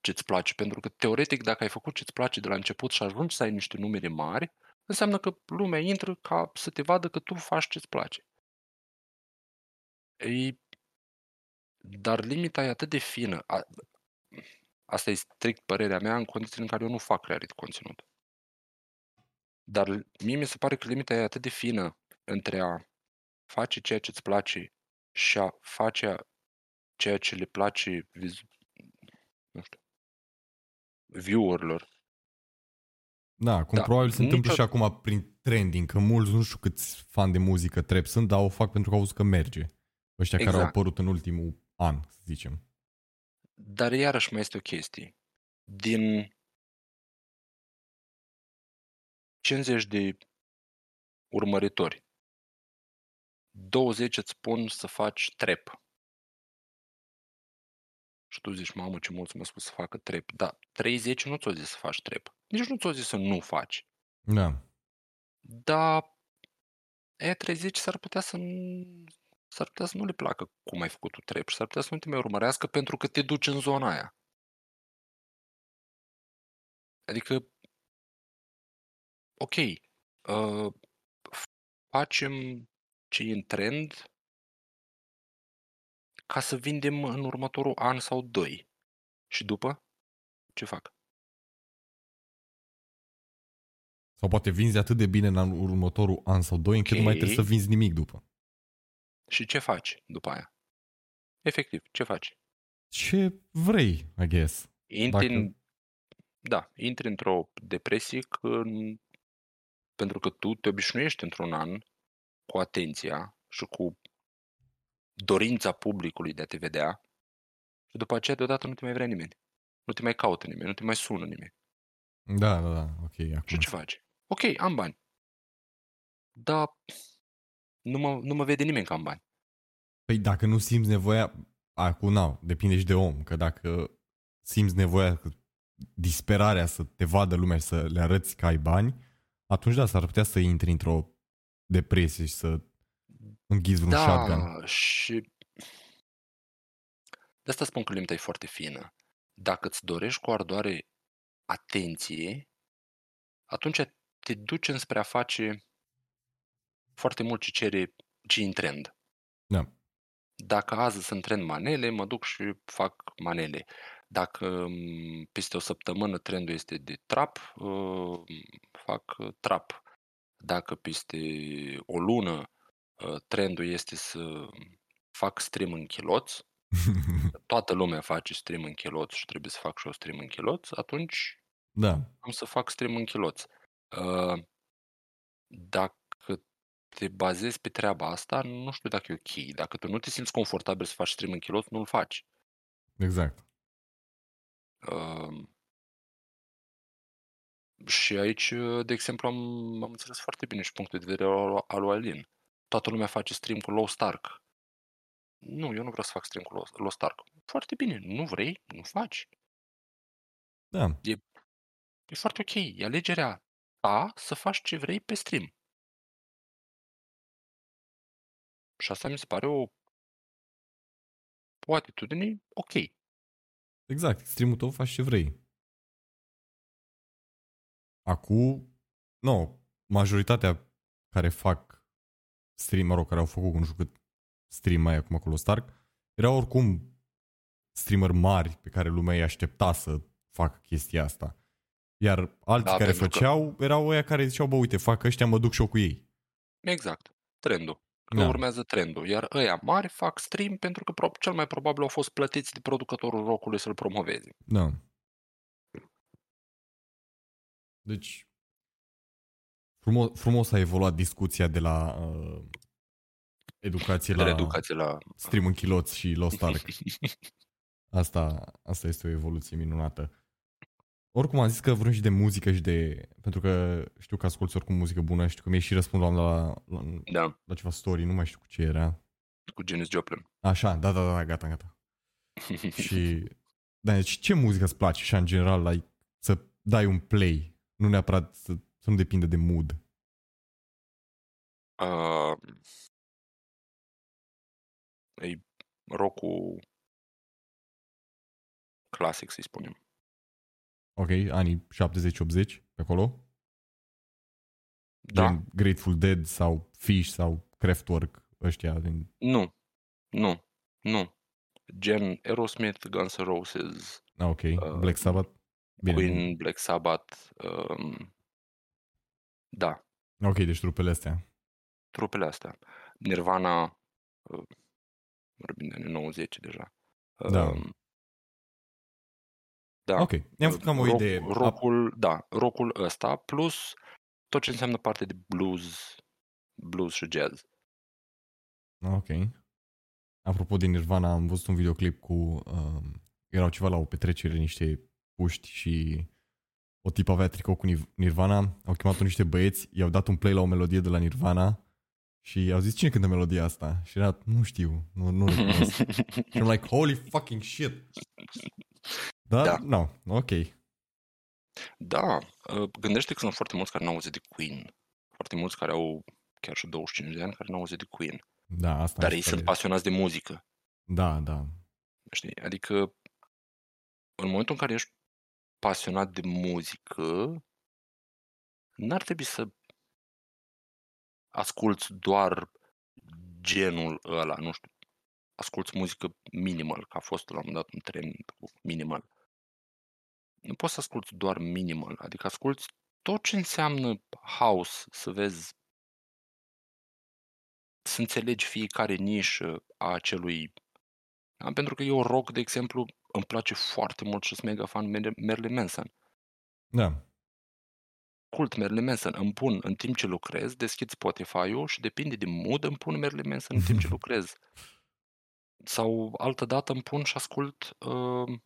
ce-ți place. Pentru că, teoretic, dacă ai făcut ce-ți place de la început și ajungi să ai niște numere mari, înseamnă că lumea intră ca să te vadă că tu faci ce-ți place. Ei, dar limita e atât de fină. A, asta e strict părerea mea în condițiile în care eu nu fac creare de conținut. Dar mie mi se pare că limita e atât de fină între a face ceea ce îți place și a face ceea ce le place viz- nu știu, viewerilor. Da, cum Da, probabil se întâmplă nicio- și acum prin trending, că mulți, nu știu câți fani de muzică trap sunt, dar o fac pentru că au văzut că merge. Ăștia care au Exact. apărut în ultimul an, să zicem. Dar iarăși mai este o chestie. Din 50 de urmăritori, 20 îți spun să faci trap. Și tu zici, mamă, ce mulți mi-au spus să facă trap. Dar 30 nu ți-au zis să faci trap. Nici nu ți-au zis să nu faci. Da. Dar E30 s-ar putea să s-ar putea să nu le placă cum ai făcut tu trap și s-ar putea să nu te mai urmărească pentru că te duci în zona aia. Adică, ok, uh, facem ce e în trend ca să vindem în următorul an sau doi. Și după, ce fac? Sau poate vinzi atât de bine în următorul an sau doi, încât okay. nu mai trebuie să vinzi nimic după. Și ce faci după aia? Efectiv, ce faci? Ce vrei, I guess. Intri Dacă... în, da, intri într-o depresie că, pentru că tu te obișnuiești într-un an cu atenția și cu dorința publicului de a te vedea și după aceea deodată nu te mai vrea nimeni. Nu te mai caută nimeni, nu te mai sună nimeni. Da, da, da, ok. Acum. Și ce faci? Ok, am bani. Dar nu mă, nu mă vede nimeni că am bani. Păi dacă nu simți nevoia, acum nu, depinde și de om, că dacă simți nevoia, disperarea să te vadă lumea și să le arăți că ai bani, atunci da, s-ar putea să intri într-o depresie și să înghiți vreun da, shotgun. și de asta spun că limita e foarte fină. Dacă îți dorești cu ardoare atenție, atunci te duci înspre a face foarte mult ce cere ce în trend. Da. Dacă azi sunt trend manele, mă duc și fac manele. Dacă peste o săptămână trendul este de trap, uh, fac trap. Dacă peste o lună uh, trendul este să fac stream în chiloți, toată lumea face stream în chiloți și trebuie să fac și o stream în chiloți, atunci da. am să fac stream în chiloți. Uh, dacă te bazezi pe treaba asta, nu știu dacă e ok. Dacă tu nu te simți confortabil să faci stream în chiloți, nu-l faci. Exact. Uh, și aici, de exemplu, am, am înțeles foarte bine și punctul de vedere al, al lui Alin. Toată lumea face stream cu Low Stark. Nu, eu nu vreau să fac stream cu Low, Low Stark. Foarte bine, nu vrei, nu faci. Da. E, e foarte ok. E alegerea ta să faci ce vrei pe stream. Și asta mi se pare o, o atitudine ok. Exact, streamul tău faci ce vrei. Acum, nu, majoritatea care fac stream, mă rog, care au făcut, nu știu cât stream mai acum acolo Stark, erau oricum streamer mari pe care lumea îi aștepta să facă chestia asta. Iar alții da, care făceau că... erau ăia care ziceau, bă, uite, fac ăștia, mă duc și eu cu ei. Exact. Trendul. Că da. urmează trendul. Iar ăia mari fac stream pentru că cel mai probabil au fost plătiți de producătorul rocului să-l promoveze. Da. Deci, frumos, frumos a evoluat discuția de la uh, educație, de la, educație la stream în chiloți și Lost Ark. Asta, asta este o evoluție minunată. Oricum am zis că vrem și de muzică și de... Pentru că știu că asculti oricum muzică bună, știu că mi-ai și răspuns la, la, la, da. la ceva story, nu mai știu cu ce era. Cu Janis Joplin. Așa, da, da, da, gata, gata. și... Da, deci ce muzică îți place și în general like, să dai un play, nu neapărat să, să nu depinde de mood? Uh, e rock clasic, să-i spunem. Ok, anii 70-80, pe acolo? Da. Gen Grateful Dead sau Fish sau Kraftwerk, ăștia din... Nu, nu, nu. Gen Aerosmith, Guns N' Roses. Ah, ok. Uh, Black Sabbath? Bine. Queen, Black Sabbath. Um, da. Ok, deci trupele astea. Trupele astea. Nirvana, uh, vorbim de anii 90 deja. Da. Um, da. Ok, ne-am făcut cam o idee. Rockul, da, rockul ăsta, plus tot ce înseamnă parte de blues, blues și jazz. Ok. Apropo de Nirvana, am văzut un videoclip cu... Uh, erau ceva la o petrecere, niște puști și o tipă avea tricou cu Nirvana, au chemat niște băieți, i-au dat un play la o melodie de la Nirvana și au zis cine cântă melodia asta? Și era, nu știu, nu, nu recunosc. și I'm like, holy fucking shit. Da? Da. No, ok. Da, uh, gândește că sunt foarte mulți care n-au auzit de Queen. Foarte mulți care au chiar și 25 de ani care n-au auzit de Queen. Da, asta Dar mi ei se sunt pare- pasionați de muzică. Da, da. Știi? Adică în momentul în care ești pasionat de muzică, n-ar trebui să asculți doar genul ăla, nu știu, asculți muzică minimal, că a fost la un moment dat un trend cu minimal. Nu poți să asculți doar minimal, adică asculți tot ce înseamnă house, să vezi, să înțelegi fiecare nișă a acelui... Da? Pentru că eu rock, de exemplu, îmi place foarte mult și sunt mega fan Mer- Marilyn Manson. Da. Cult Marilyn Manson, îmi pun în timp ce lucrez, deschid Spotify-ul și depinde de mood, îmi pun Marilyn Manson în timp ce lucrez. Sau altă dată îmi pun și ascult uh,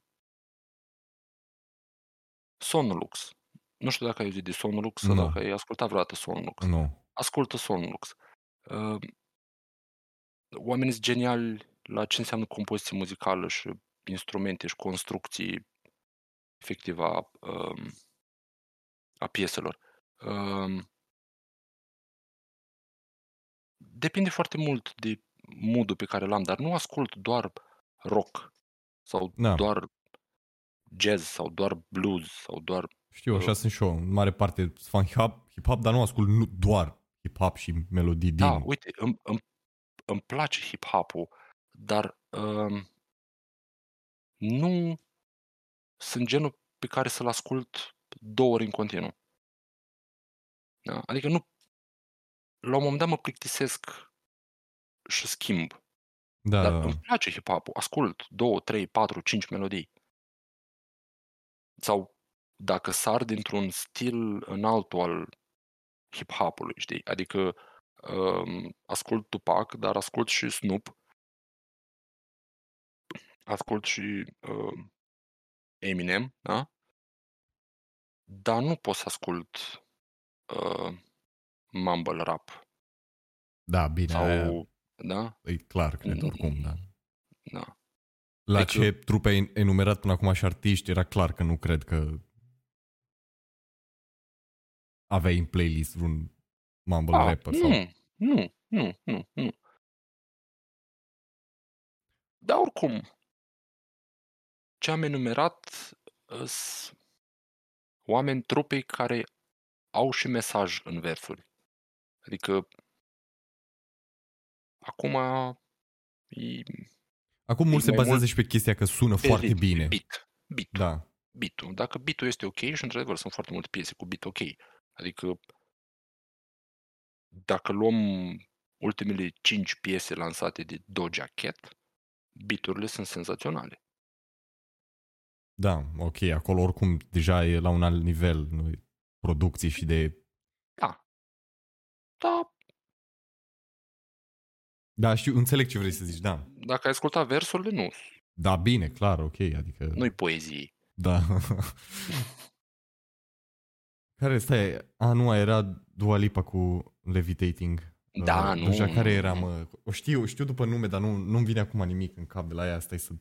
Sonolux. Nu știu dacă ai auzit de Sonolux sau Nu. dacă ai ascultat vreodată Sonolux. Nu. Ascultă Sonolux. Uh, oamenii sunt geniali la ce înseamnă compoziție muzicală și instrumente și construcții efectiv a, um, a pieselor. Um, depinde foarte mult de modul pe care l-am, dar nu ascult doar rock sau Da. doar jazz sau doar blues sau doar Știu, așa Uh. sunt și eu. În mare parte sunt fan hip-hop, hip-hop, dar nu ascult nu doar hip-hop și melodii din... Da, uite, îmi, îmi, îmi place hip-hop-ul, dar um, nu sunt genul pe care să-l ascult două ori în continuu. Da? Adică nu... La un moment dat mă plictisesc și schimb. da, Dar da, da. îmi place hip-hop-ul. Ascult două, trei, patru, cinci melodii. Sau dacă sar dintr-un stil în altul al hip-hop-ului, știi? Adică um, ascult Tupac, dar ascult și Snoop. Ascult și um, Eminem, da? Dar nu pot să ascult uh, mumble rap. da, bine, Sau, aia da? e clar, cred, Mm. oricum, da. Da. La Adică- ce trupe ai enumerat până acum și artiști, era clar că nu cred că aveai în playlist vreun mumble Ah, rapper sau... nu, nu, nu, nu, nu. Dar oricum, ce am enumerat sunt oameni trupei care au și mesaj în versuri. Adică acum e Acum mulți se mai bazează mult și pe chestia că sună pe foarte ritm, pe bine. Beat, beat, Da, beat-ul. Dacă beat-ul este ok și într-adevăr sunt foarte multe piese cu beat ok. Adică dacă luăm ultimele 5 piese lansate de Doja Cat, beat-urile sunt senzaționale. da, ok, acolo oricum deja e la un alt nivel nu, producții și de... Da. Da, Da, știu, înțeleg ce vrei să zici, da. dacă ai ascultat versurile, nu. Da, bine, clar, ok, adică... Nu-i poezie. Da. care, stai, a, nu, era Dua Lipa cu Levitating. Da, Uh, nu, Deja care nu, era, nu. mă? O știu, știu după nume, dar nu, nu-mi vine acum nimic în cap de la ea. Stai să...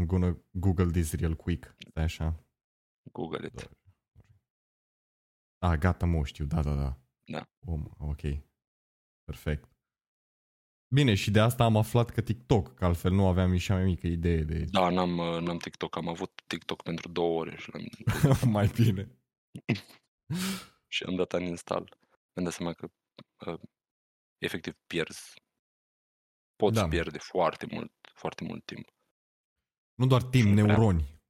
I'm gonna Google this real quick. Stai așa. Google it. Ah, gata, mă, o știu, da, da, da. Da. Oh, ok. Perfect. Bine, și de asta am aflat că TikTok, că altfel nu aveam nici cea mai mică idee de... Da, n-am, uh, n-am TikTok. Am avut TikTok pentru două ore și, l-am, mai bine. și am dat uninstall. Mi-am dat seama că uh, efectiv pierzi. Poți Da. da. pierde foarte mult, foarte mult timp. Nu doar timp, Nu prea. neuroni.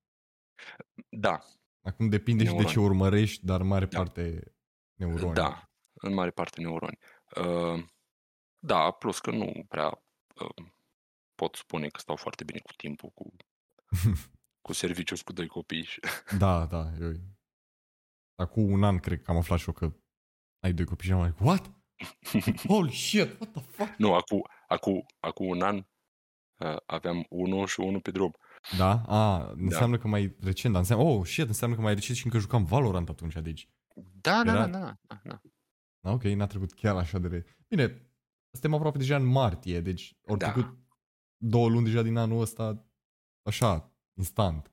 Da, Acum depinde și de Neuroni. ce urmărești, dar în mare Da. parte neuroni. da, în mare parte neuroni. Uh, da, plus că nu prea uh, pot spune că stau foarte bine cu timpul, cu, cu serviciul și cu doi copii. Și... Da, da. Eu... Acum un an cred că am aflat și eu că ai doi copii și am like, what? Holy shit, what the fuck? Nu, acum, acum, acum un an uh, aveam unul și unul pe drum. Da? A, înseamnă că mai recent, dar înseamnă, oh shit, înseamnă că mai recent și încă jucam Valorant atunci, deci. Da, da, Era- da, da, da, da. Da, ok, n-a trecut chiar așa de re... Bine, suntem aproape deja în martie, deci ori Da. trecut două luni deja din anul ăsta, așa, instant.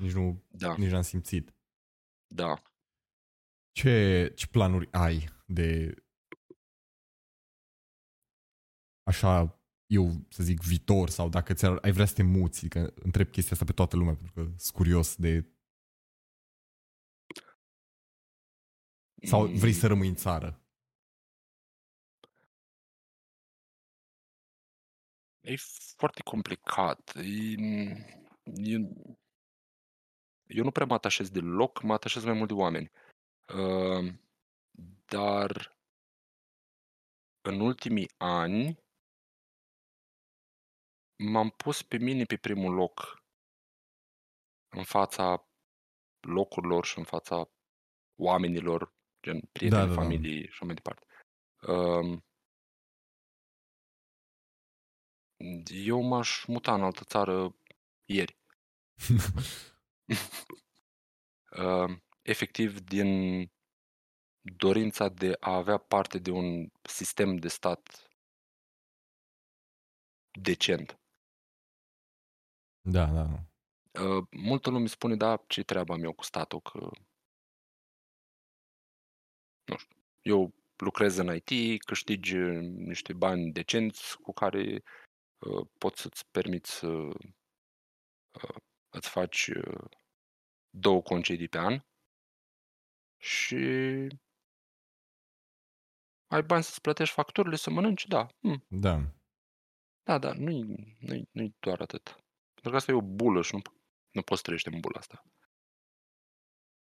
Nici nu, Da, nici n-am simțit. da. Ce, ce planuri ai de așa, eu să zic viitor sau dacă ți ai vrea să te muți, că întreb chestia asta pe toată lumea pentru că sunt curios de sau vrei să rămâi în țară. E foarte complicat. E, eu, eu nu prea mă atașez de loc, mă atașez mai mult de oameni. Uh, dar în ultimii ani m-am pus pe mine pe primul loc în fața locurilor și în fața oamenilor, gen prieteni, Da, da, da. familie și așa mai departe. Uh, eu m-aș muta în altă țară ieri. Uh, efectiv din dorința de a avea parte de un sistem de stat decent. Da, da. Uh, multă lume spune, da, ce treaba am eu cu statul, că nu știu, eu lucrez în IT, câștigi uh, niște bani decenți cu care uh, poți să-ți permiți să uh, îți faci uh, două concedii pe an și ai bani să-ți plătești facturile, să mănânci, da. Hm, Da. da, da, nu-i, nu-i, nu-i doar atât. Pentru că asta e o bulă și nu, nu poți trăiește în bula asta.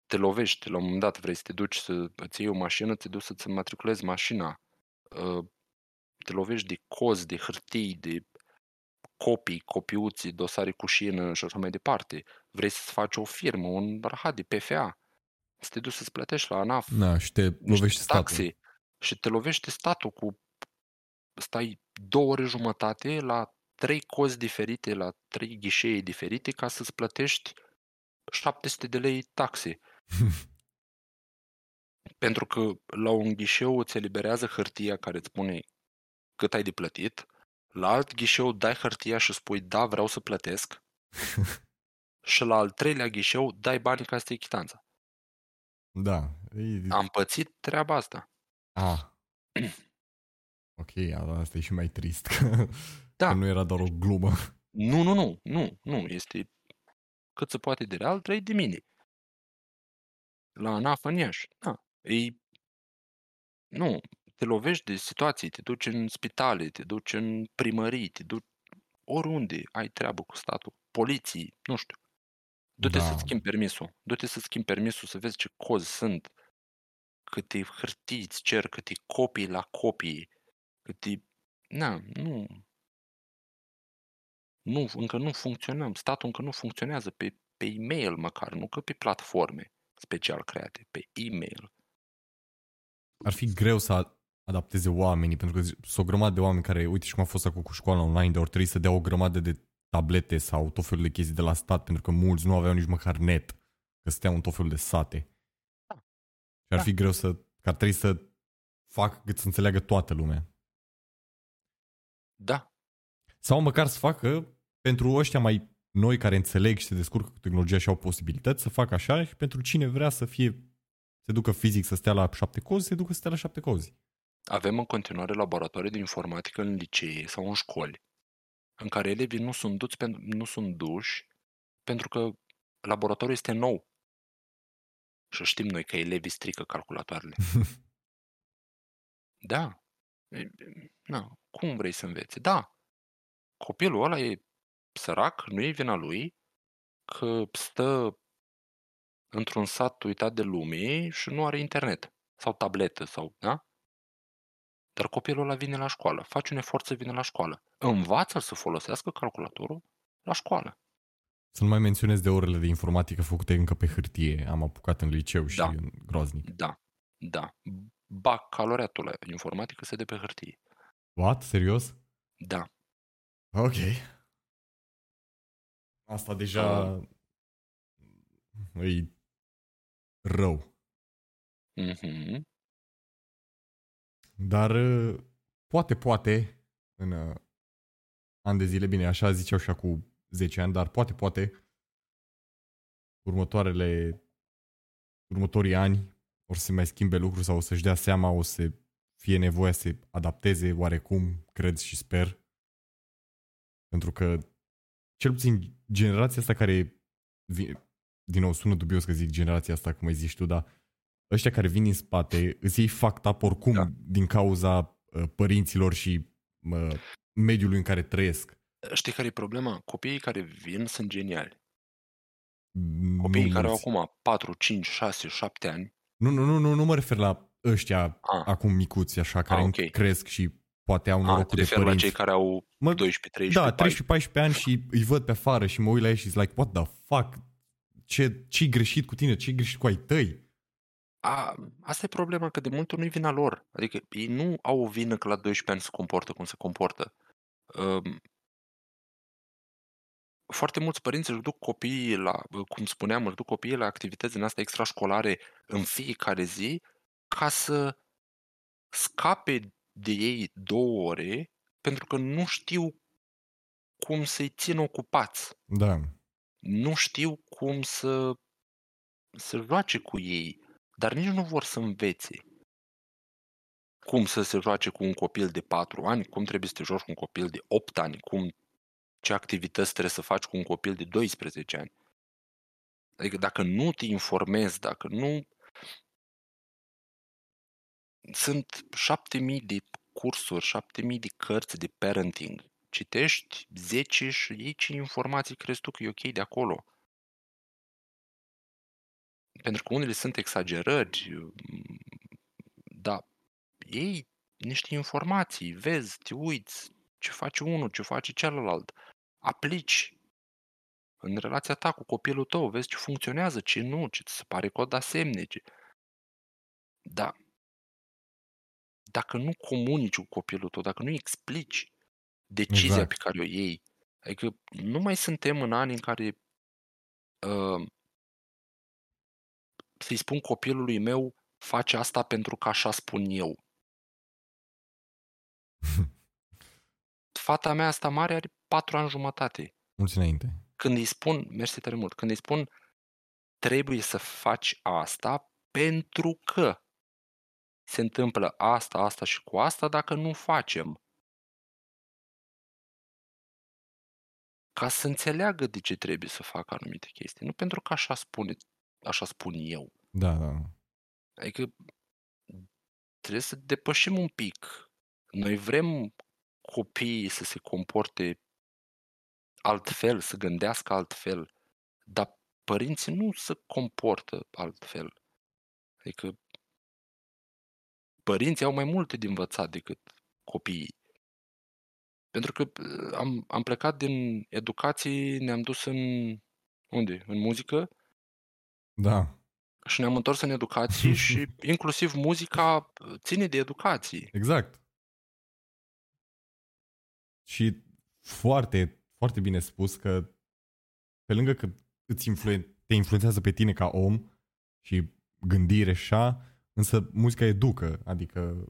Te lovești, la un moment dat vrei să te duci să îți iei o mașină, te duci să-ți matriculezi mașina. Uh, Te lovești de cozi, de hârtii, de copii, copiuții, dosare cu șină și așa mai departe. Vrei să-ți faci o firmă, un rahat de PFA. Să te duci să-ți plătești la ANAF Da, și te niște lovești statul. taxe și te lovește statul cu stai două ore jumătate la trei cozi diferite, la trei ghișee diferite ca să-ți plătești 700 de lei taxe. Pentru că la un ghișeu îți eliberează hârtia care îți spune cât ai de plătit, la alt ghișeu dai hârtia și spui da, vreau să plătesc și la al treilea ghișeu dai banii ca să te chitanța. Da. E... Am pățit treaba asta. Ah. Ok, a- asta e și mai trist că, Da. că nu era doar o glumă. Nu, nu, nu, nu, nu, este cât se poate de real, trăi de mine. La ANAF în Iași, da. Ei, nu, te lovești de situații, te duci în spitale, te duci în primării, te duci oriunde ai treabă cu statul, poliții, nu știu. Du-te Da. să-ți schimbi permisul, du-te să-ți schimbi permisul, să vezi ce cozi sunt, câte hârtiți îți cer, câte copii la copii, câte... Na, nu, nu, încă nu funcționăm. Statul încă nu funcționează pe, pe e-mail măcar, nu că pe platforme special create, pe e-mail. Ar fi greu să a- adapteze oamenii, pentru că sunt o grămadă de oameni care, uite și cum a fost acum cu școala online, de ori trebuie să dea o grămadă de tablete sau tot felul de chestii de la stat, pentru că mulți nu aveau nici măcar net, că stăteau în tot felul de sate. Da. Și ar Da. fi greu să, că ar trebui să fac cât să înțeleagă toată lumea. Da, Sau măcar să facă pentru ăștia mai noi care înțeleg și se descurcă cu tehnologia și au posibilități să facă așa și pentru cine vrea să fie se ducă fizic să stea la șapte cozi, se ducă să stea la șapte cozi. Avem în continuare laboratoare de informatică în licee sau în școli, în care elevii nu sunt, duți pentru, nu sunt duși pentru că laboratorul este nou. Și știm noi că elevii strică calculatoarele. Da. E, Na, cum vrei să înveți? Da. Copilul ăla e sărac, nu e vina lui, că stă într-un sat uitat de lume și nu are internet sau tabletă sau, da? Dar copilul ăla vine la școală, face un efort să vină la școală. Învață să folosească calculatorul la școală. Să nu mai menționez de orele de informatică făcute încă pe hârtie. Am apucat în liceu și Da. în groaznic. Da, da. Bacalaureatul la informatică se dă pe hârtie. What? Serios? Da. Ok. Asta deja Uh. e rău. Mhm. Dar uh, poate, poate, în uh, ani de zile, bine, așa ziceau și cu 10 ani, dar poate, poate, următoarele, următorii ani o să se mai schimbe lucruri sau o să-și dea seama, o să fie nevoie să se adapteze oarecum, cred și sper. Pentru că, cel puțin, generația asta care, din nou, sună dubios că zic generația asta, cum ai zici tu, dar ăștia care vin din spate, îți iei fact up oricum da. din cauza uh, părinților și uh, mediului în care trăiesc. Știi care e problema? Copiii care vin sunt geniali. Copiii nu care mulți. au acum 4, 5, 6, 7 ani. Nu, nu, nu, nu, nu mă refer la ăștia ah. acum micuți, așa, care ah, okay. cresc și poate au norocul de părinți. la cei care au mă, 12, 13, Da, 13, 14 ani și îi văd pe afară și mă uit la ei și zic like, what the fuck? Ce, ce greșit cu tine? ce greșit cu ai tăi? A, asta e problema, că de multe ori nu-i vina lor. Adică ei nu au o vină că la 12 ani se comportă cum se comportă. Um, foarte mulți părinți își duc copiii la, cum spuneam, își duc copiii la activități din astea extrașcolare în fiecare zi ca să scape de ei două ore pentru că nu știu cum să-i țin ocupați. Da. Nu știu cum să să joace cu ei, dar nici nu vor să învețe cum să se joace cu un copil de 4 ani, cum trebuie să te joci cu un copil de 8 ani, cum ce activități trebuie să faci cu un copil de 12 ani. Adică dacă nu te informezi, dacă nu... Sunt 7000 de cursuri, 7000 de cărți de parenting. Citești 10 și iei ce informații crezi tu că e ok de acolo. Pentru că unele sunt exagerări, dar ei niște informații, vezi, te uiți, ce face unul, ce face celălalt aplici în relația ta cu copilul tău, vezi ce funcționează, ce nu, ce ți se pare că o da semne. Ce... Da. Dacă nu comunici cu copilul tău, dacă nu explici decizia exact. pe care o iei, adică nu mai suntem în ani în care uh, să-i spun copilului meu face asta pentru că așa spun eu. Fata mea asta mare are patru ani jumătate. Mulți înainte. Când îi spun, mersi tare mult, când îi spun trebuie să faci asta pentru că se întâmplă asta, asta și cu asta dacă nu facem. Ca să înțeleagă de ce trebuie să facă anumite chestii. Nu pentru că așa, spune, așa spun eu. Da, da. Adică trebuie să depășim un pic. Noi vrem copiii să se comporte altfel, să gândească altfel, dar părinții nu se comportă altfel. Adică părinții au mai multe de învățat decât copiii. Pentru că uh, am, am plecat din educație, ne-am dus în unde? În muzică. Da. Și ne-am întors în educație și inclusiv muzica uh, ține de educație. Exact. Și foarte, foarte bine spus că pe lângă că îți influen- te influențează pe tine ca om și gândire și așa, însă muzica educă, adică...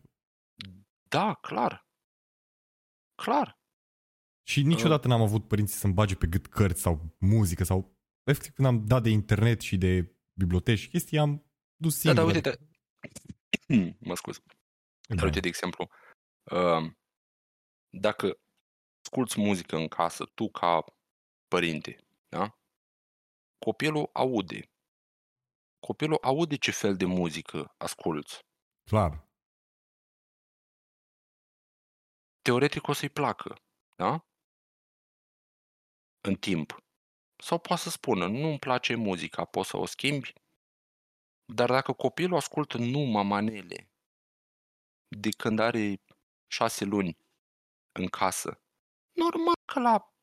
Da, clar. Clar. Și niciodată uh. n-am avut părinții să-mi bage pe gât cărți sau muzică sau... Efectiv, când am dat de internet și de biblioteci și chestii, am dus singur. Da, dar uite, de... mă scuz. Da. Dar uite, de exemplu, uh, dacă asculți muzică în casă, tu ca părinte, da? Copilul aude. Copilul aude ce fel de muzică asculți. Clar. Teoretic o să-i placă, da? În timp. Sau poate să spună, nu-mi place muzica, poți să o schimbi? Dar dacă copilul ascultă numai manele de când are șase luni în casă, Normal că la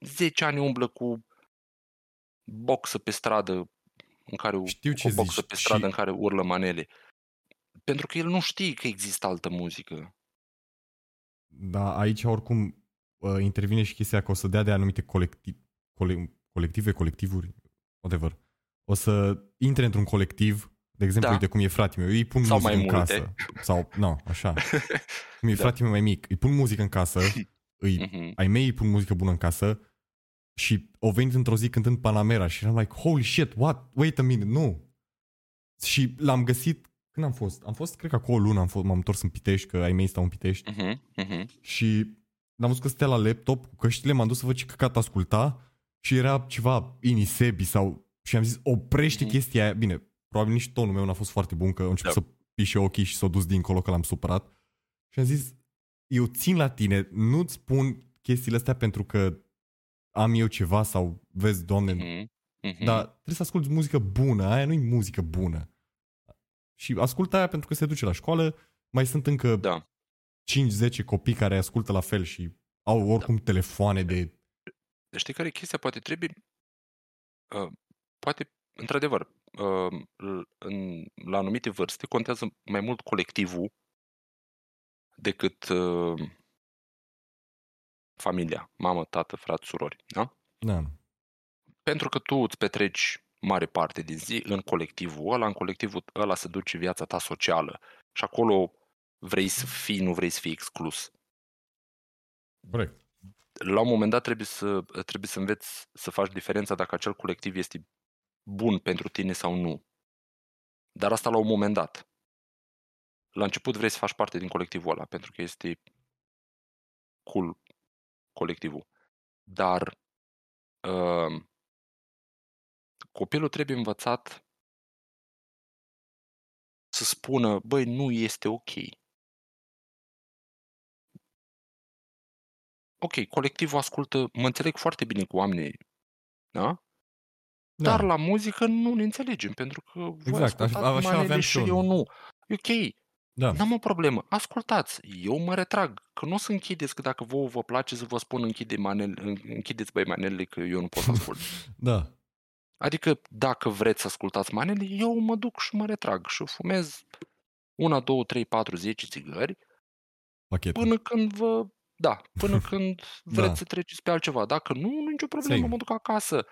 10 ani umblă cu boxă pe stradă în care Știu ce o boxă zici. pe stradă și... în care urlă manele. Pentru că el nu știe că există altă muzică. Da, aici oricum uh, intervine și chestia că o să dea de anumite colectiv, cole, colective, colectivuri, whatever. O să intre într-un colectiv De exemplu, Da. uite cum e fratele meu, îi pun Sau muzică mai în multe. casă. Sau, nu, așa. Cum e Da. fratele meu mai mic, îi pun muzică în casă, îi, Mhm. ai mei îi pun muzică bună în casă și au venit într-o zi cântând Panamera și eram like, holy shit, what? Wait a minute, nu. Și l-am găsit, când am fost? Am fost, cred că acolo o lună am fost, m-am întors în Pitești, că ai mei stau în Pitești Mhm. Mhm. și l-am văzut că stătea la laptop cu căștile, m-am dus să văd ce căcat asculta și era ceva Inisebi sau... Și am zis, oprește Mhm. chestia aia. Bine, probabil nici tonul meu n-a fost foarte bun, că a început Da. să pișe ochii și s-a dus dincolo că l-am supărat. Și am zis, eu țin la tine, nu-ți spun chestiile astea pentru că am eu ceva sau vezi, doamne, Mhm. Mhm. dar trebuie să asculti muzică bună, aia nu e muzică bună. Și ascultă aia pentru că se duce la școală, mai sunt încă Da. 5-10 copii care ascultă la fel și au oricum Da. telefoane de... Deci știi care e chestia? Poate trebuie... Uh, poate, într-adevăr, uh, l- în, la anumite vârste contează mai mult colectivul decât uh, familia, mamă, tată, frat, surori, da? Da, Pentru că tu îți petreci mare parte din zi în colectivul ăla, în colectivul ăla se duce viața ta socială și acolo vrei să fii, nu vrei să fii exclus. corect. La un moment dat trebuie să, trebuie să înveți să faci diferența dacă acel colectiv este bun pentru tine sau nu. Dar asta la un moment dat. La început vrei să faci parte din colectivul ăla, pentru că este cool colectivul. Dar uh, copilul trebuie învățat să spună, băi, nu este ok. Ok, colectivul ascultă, mă înțeleg foarte bine cu oamenii, da? Da, Dar la muzică nu ne înțelegem, pentru că voi Exact, ascultați așa- așa manele aveam și și eu. eu nu. E ok, da. n-am o problemă. Ascultați, eu mă retrag, că nu o să închideți, că dacă vouă vă place să vă spun închide manel, închideți băi manelele, că eu nu pot să ascult. da. Adică dacă vreți să ascultați manele, eu mă duc și mă retrag și fumez una, două, trei, patru, zece țigări Pachetul. până când vă... Da, până când vreți Da. să treceți pe altceva. Dacă nu, nu e nicio problemă, Same. mă duc acasă.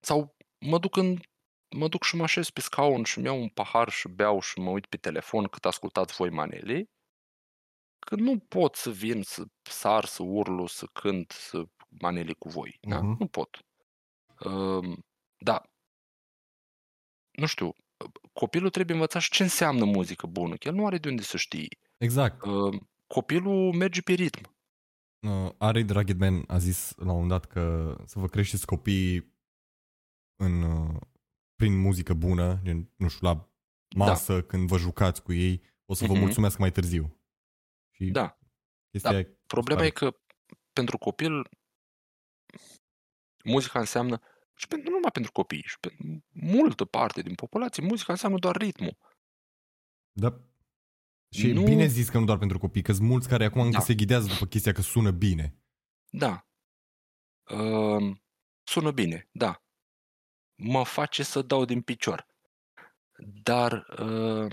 Sau mă duc în mă duc și mă așez pe scaun și îmi iau un pahar și beau și mă uit pe telefon cât ascultați voi manele, că nu pot să vin să sar, să urlu, să cânt, să manele cu voi. Da? Mhm. Nu pot. Um, da. Nu știu, copilul trebuie învățat și ce înseamnă muzică bună, că el nu are de unde să știe. Exact. Um, copilul merge pe ritm. Uh, Ari Dragidman a zis la un moment dat că să vă creșteți copiii în, uh, prin muzică bună, gen, nu știu, la masă, da. când vă jucați cu ei, o să vă Mhm. mulțumesc mai târziu. Și Da. chestia Da. e- Problema tare. e că pentru copil muzica înseamnă și pentru, nu numai pentru copii, și pentru multă parte din populație, muzica înseamnă doar ritmul. Da. Și Nu- e bine zis că nu doar pentru copii, că sunt mulți care acum încă Da. se ghidează după chestia că sună bine. Da. Uh, sună bine, da. Mă face să dau din picior. Dar uh,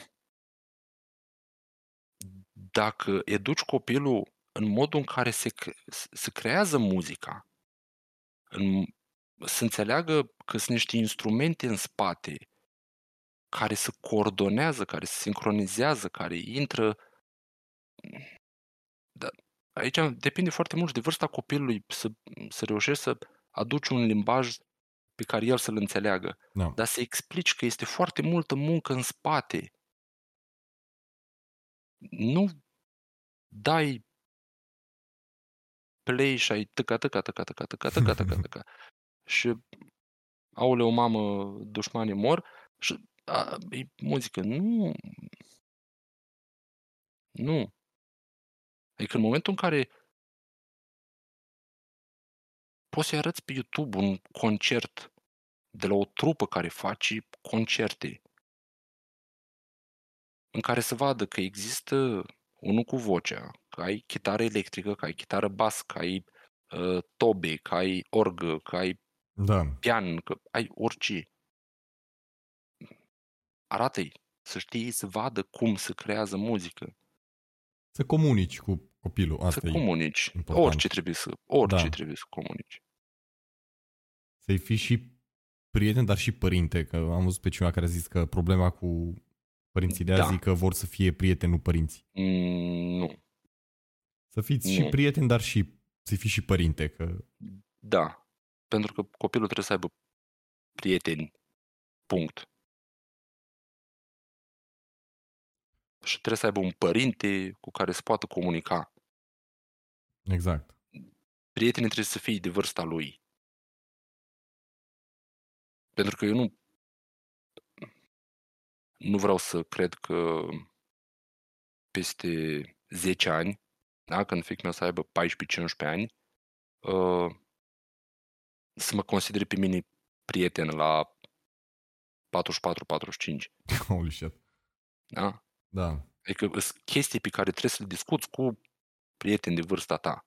dacă educi copilul în modul în care se, cre- se creează muzica, în, să înțeleagă că sunt niște instrumente în spate care se coordonează, care se sincronizează, care intră. Da, aici depinde foarte mult și de vârsta copilului să, să reușești să aduci un limbaj pe care el să-l înțeleagă. Da. Dar să explici că este foarte multă muncă în spate. Nu dai play și ai tăca, tăca, tăca, tăca, tăca, tăca, tăca, tăca. și aoleu, mamă, dușmanii mor și a, e muzică. Nu. Nu. Adică în momentul în care poți să-i arăți pe YouTube un concert de la o trupă care face concerte în care să vadă că există unul cu vocea, că ai chitară electrică, că ai chitară bas, că ai uh, tobe, că ai orgă, că ai Da. pian, că ai orice. Arată-i, să știi, să vadă cum se creează muzică, Să comunici cu copilul. Asta să e. comunici. important. Orice trebuie să, orice Da. trebuie să comunici. Să-i fii și prieten, dar și părinte, că am văzut pe cineva care a zis că problema cu părinții de azi Da. e că vor să fie prieteni, nu părinți. Mm, nu. Să fiți și Nu. prieten, dar și să fii și părinte, că Da. Pentru că copilul trebuie să aibă prieteni. Punct. Și trebuie să aibă un părinte cu care să poată comunica. exact. Prietenii trebuie să fie de vârsta lui. Pentru că eu nu nu vreau să cred că peste 10 ani, da, când fiic meu să aibă 14-15 ani, uh, să mă considere pe mine prieten la 44-45. Holy shit. Da? Da. Adică sunt chestii pe care trebuie să le discuți cu prieteni de vârsta ta.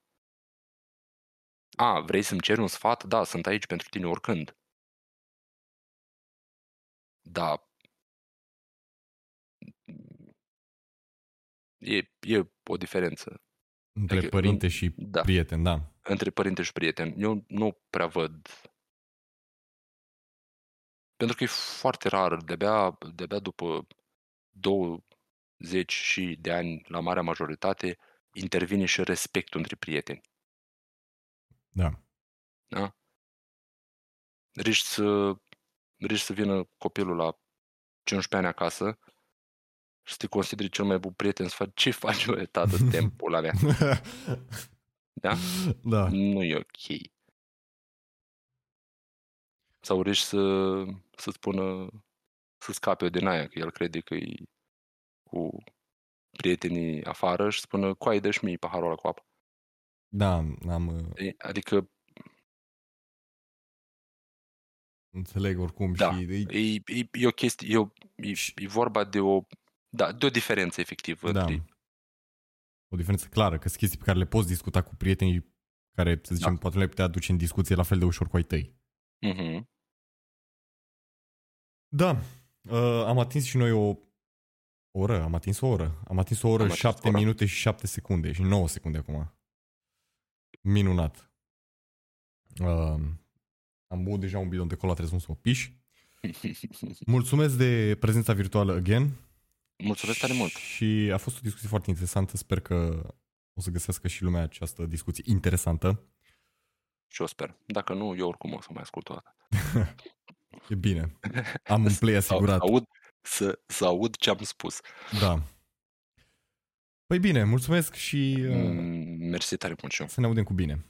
A, vrei să-mi ceri un sfat? Da, sunt aici pentru tine oricând. Da. E, e o diferență Între Adică, părinte și da. prieten, da. între părinte și prieten. Eu nu prea văd. Pentru că e foarte rar, de-abia, de-abia după 20 și de ani, la marea majoritate, intervine și respectul între prieteni. Da. Da? Riști să, riști să vină copilul la 15 ani acasă și să te consideri cel mai bun prieten să faci ce faci, bă, tată, timpul la mea. Da? da. Nu e ok. Sau riști să, să spună să scape din aia, că el crede că e cu prietenii afară și spună, coai, dă-și mie paharul ăla cu apă. Da, am uh, E, Adică, înțeleg oricum Da. și e, e, e, e o chestie, e, o, e, Și- e vorba de o, da, de o diferență efectiv da. între O diferență clară, că sunt chestii pe care le poți discuta cu prietenii care, să zicem, Da. poate nu le putea aduce în discuție la fel de ușor cu ai tăi. Mhm. Da, uh, am atins și noi o oră, am atins o oră. Am atins o oră, Am atins 7 ora. minute și 7 secunde și 9 secunde acum. Minunat. Uh, am băut deja un bidon de cola, trebuie să mă piș. Mulțumesc de prezența virtuală again. Mulțumesc tare mult. Și a fost o discuție foarte interesantă. Sper că o să găsească și lumea această discuție interesantă. Și eu sper. Dacă nu, eu oricum o să mai ascult o dată. E bine. Am un play Să, asigurat. să, aud, să, să aud ce am spus. Da. Păi bine, mulțumesc și uh, Mm, Mersi tare mult și eu. să ne audem cu bine.